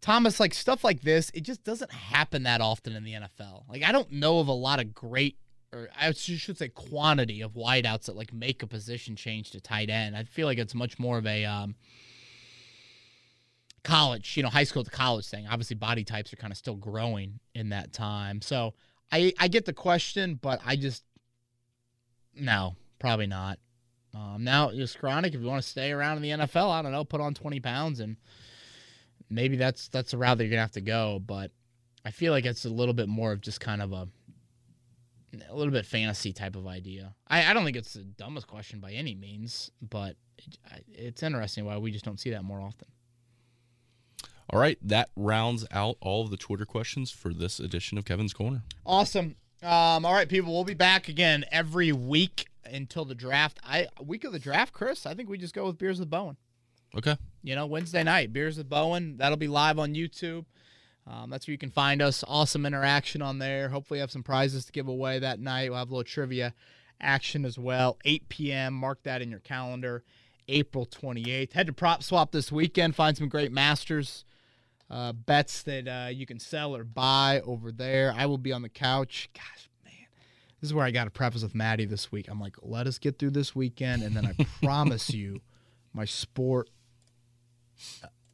Speaker 2: Thomas, like stuff like this, it just doesn't happen that often in the NFL. Like I don't know of a lot of great, or I should say quantity of wideouts that like make a position change to tight end. I feel like it's much more of a um, college, you know, high school to college thing. Obviously, body types are kind of still growing in that time. So I I get the question, but I just no, probably not. Um, now, Skowronek. If you want to stay around in the NFL, I don't know, put on twenty pounds, and maybe that's that's the route that you're gonna have to go. But I feel like it's a little bit more of just kind of a a little bit fantasy type of idea. I, I don't think it's the dumbest question by any means, but it, it's interesting why we just don't see that more often.
Speaker 3: All right, that rounds out all of the Twitter questions for this edition of Kevin's Corner.
Speaker 2: Awesome. Um, all right, people, we'll be back again every week until the draft. I week of the draft, Chris. I think we just go with beers with Bowen.
Speaker 3: Okay.
Speaker 2: You know, Wednesday night, beers with Bowen. That'll be live on YouTube. Um, that's where you can find us. Awesome interaction on there. Hopefully, have some prizes to give away that night. We'll have a little trivia action as well. 8 p.m. Mark that in your calendar. April 28th. Head to Prop Swap this weekend. Find some great masters uh, bets that uh, you can sell or buy over there. I will be on the couch. Gosh, man, this is where I got to preface with Maddie this week. I'm like, let us get through this weekend, and then I promise you, my sport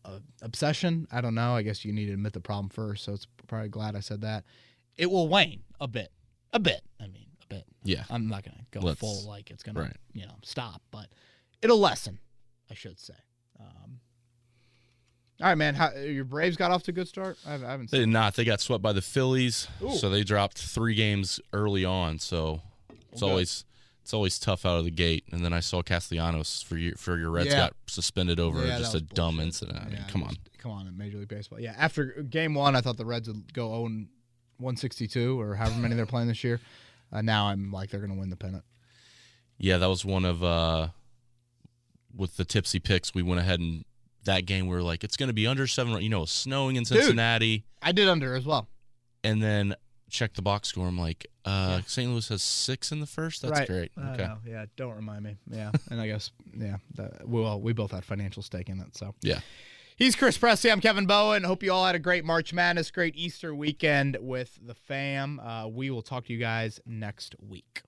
Speaker 2: uh, obsession. I don't know. I guess you need to admit the problem first. So it's probably glad I said that. It will wane a bit, a bit. I mean, a bit.
Speaker 3: Yeah.
Speaker 2: I'm not gonna go
Speaker 3: Let's-
Speaker 2: full like it's gonna,
Speaker 3: right.
Speaker 2: you know, stop, but it'll lessen, I should say. Um, all right, man. How, your Braves got off to a good start. I haven't,
Speaker 3: They did not. They got swept by the Phillies,
Speaker 2: Ooh.
Speaker 3: so they dropped three games early on. So it's
Speaker 2: Okay.
Speaker 3: always it's always tough out of the gate. And then I saw Castellanos for your for your Reds
Speaker 2: Yeah.
Speaker 3: got suspended over
Speaker 2: Yeah,
Speaker 3: just a
Speaker 2: was
Speaker 3: dumb incident. I mean,
Speaker 2: Yeah,
Speaker 3: come on.
Speaker 2: come on, in Major League Baseball. Yeah, after game one, I thought the Reds would go 0 162 or however many they're playing this year. Uh, now I'm like they're gonna win the pennant.
Speaker 3: Yeah, that was one of uh with the tipsy picks. We went ahead and that game we were like, it's going to be under seven. You know, snowing in Cincinnati, Dude,
Speaker 2: I did under as well.
Speaker 3: and then check the box score. I'm like, uh, St. Louis has six in the first. That's
Speaker 2: Right.
Speaker 3: great.
Speaker 2: I
Speaker 3: Okay.
Speaker 2: know. Yeah, don't remind me. Yeah, and I guess yeah, that, well, we both had financial stake in it. So
Speaker 3: Yeah.
Speaker 2: he's Chris Presley. I'm Kevin Bowen. Hope you all had a great March Madness, great Easter weekend with the fam. Uh, we will talk to you guys next week.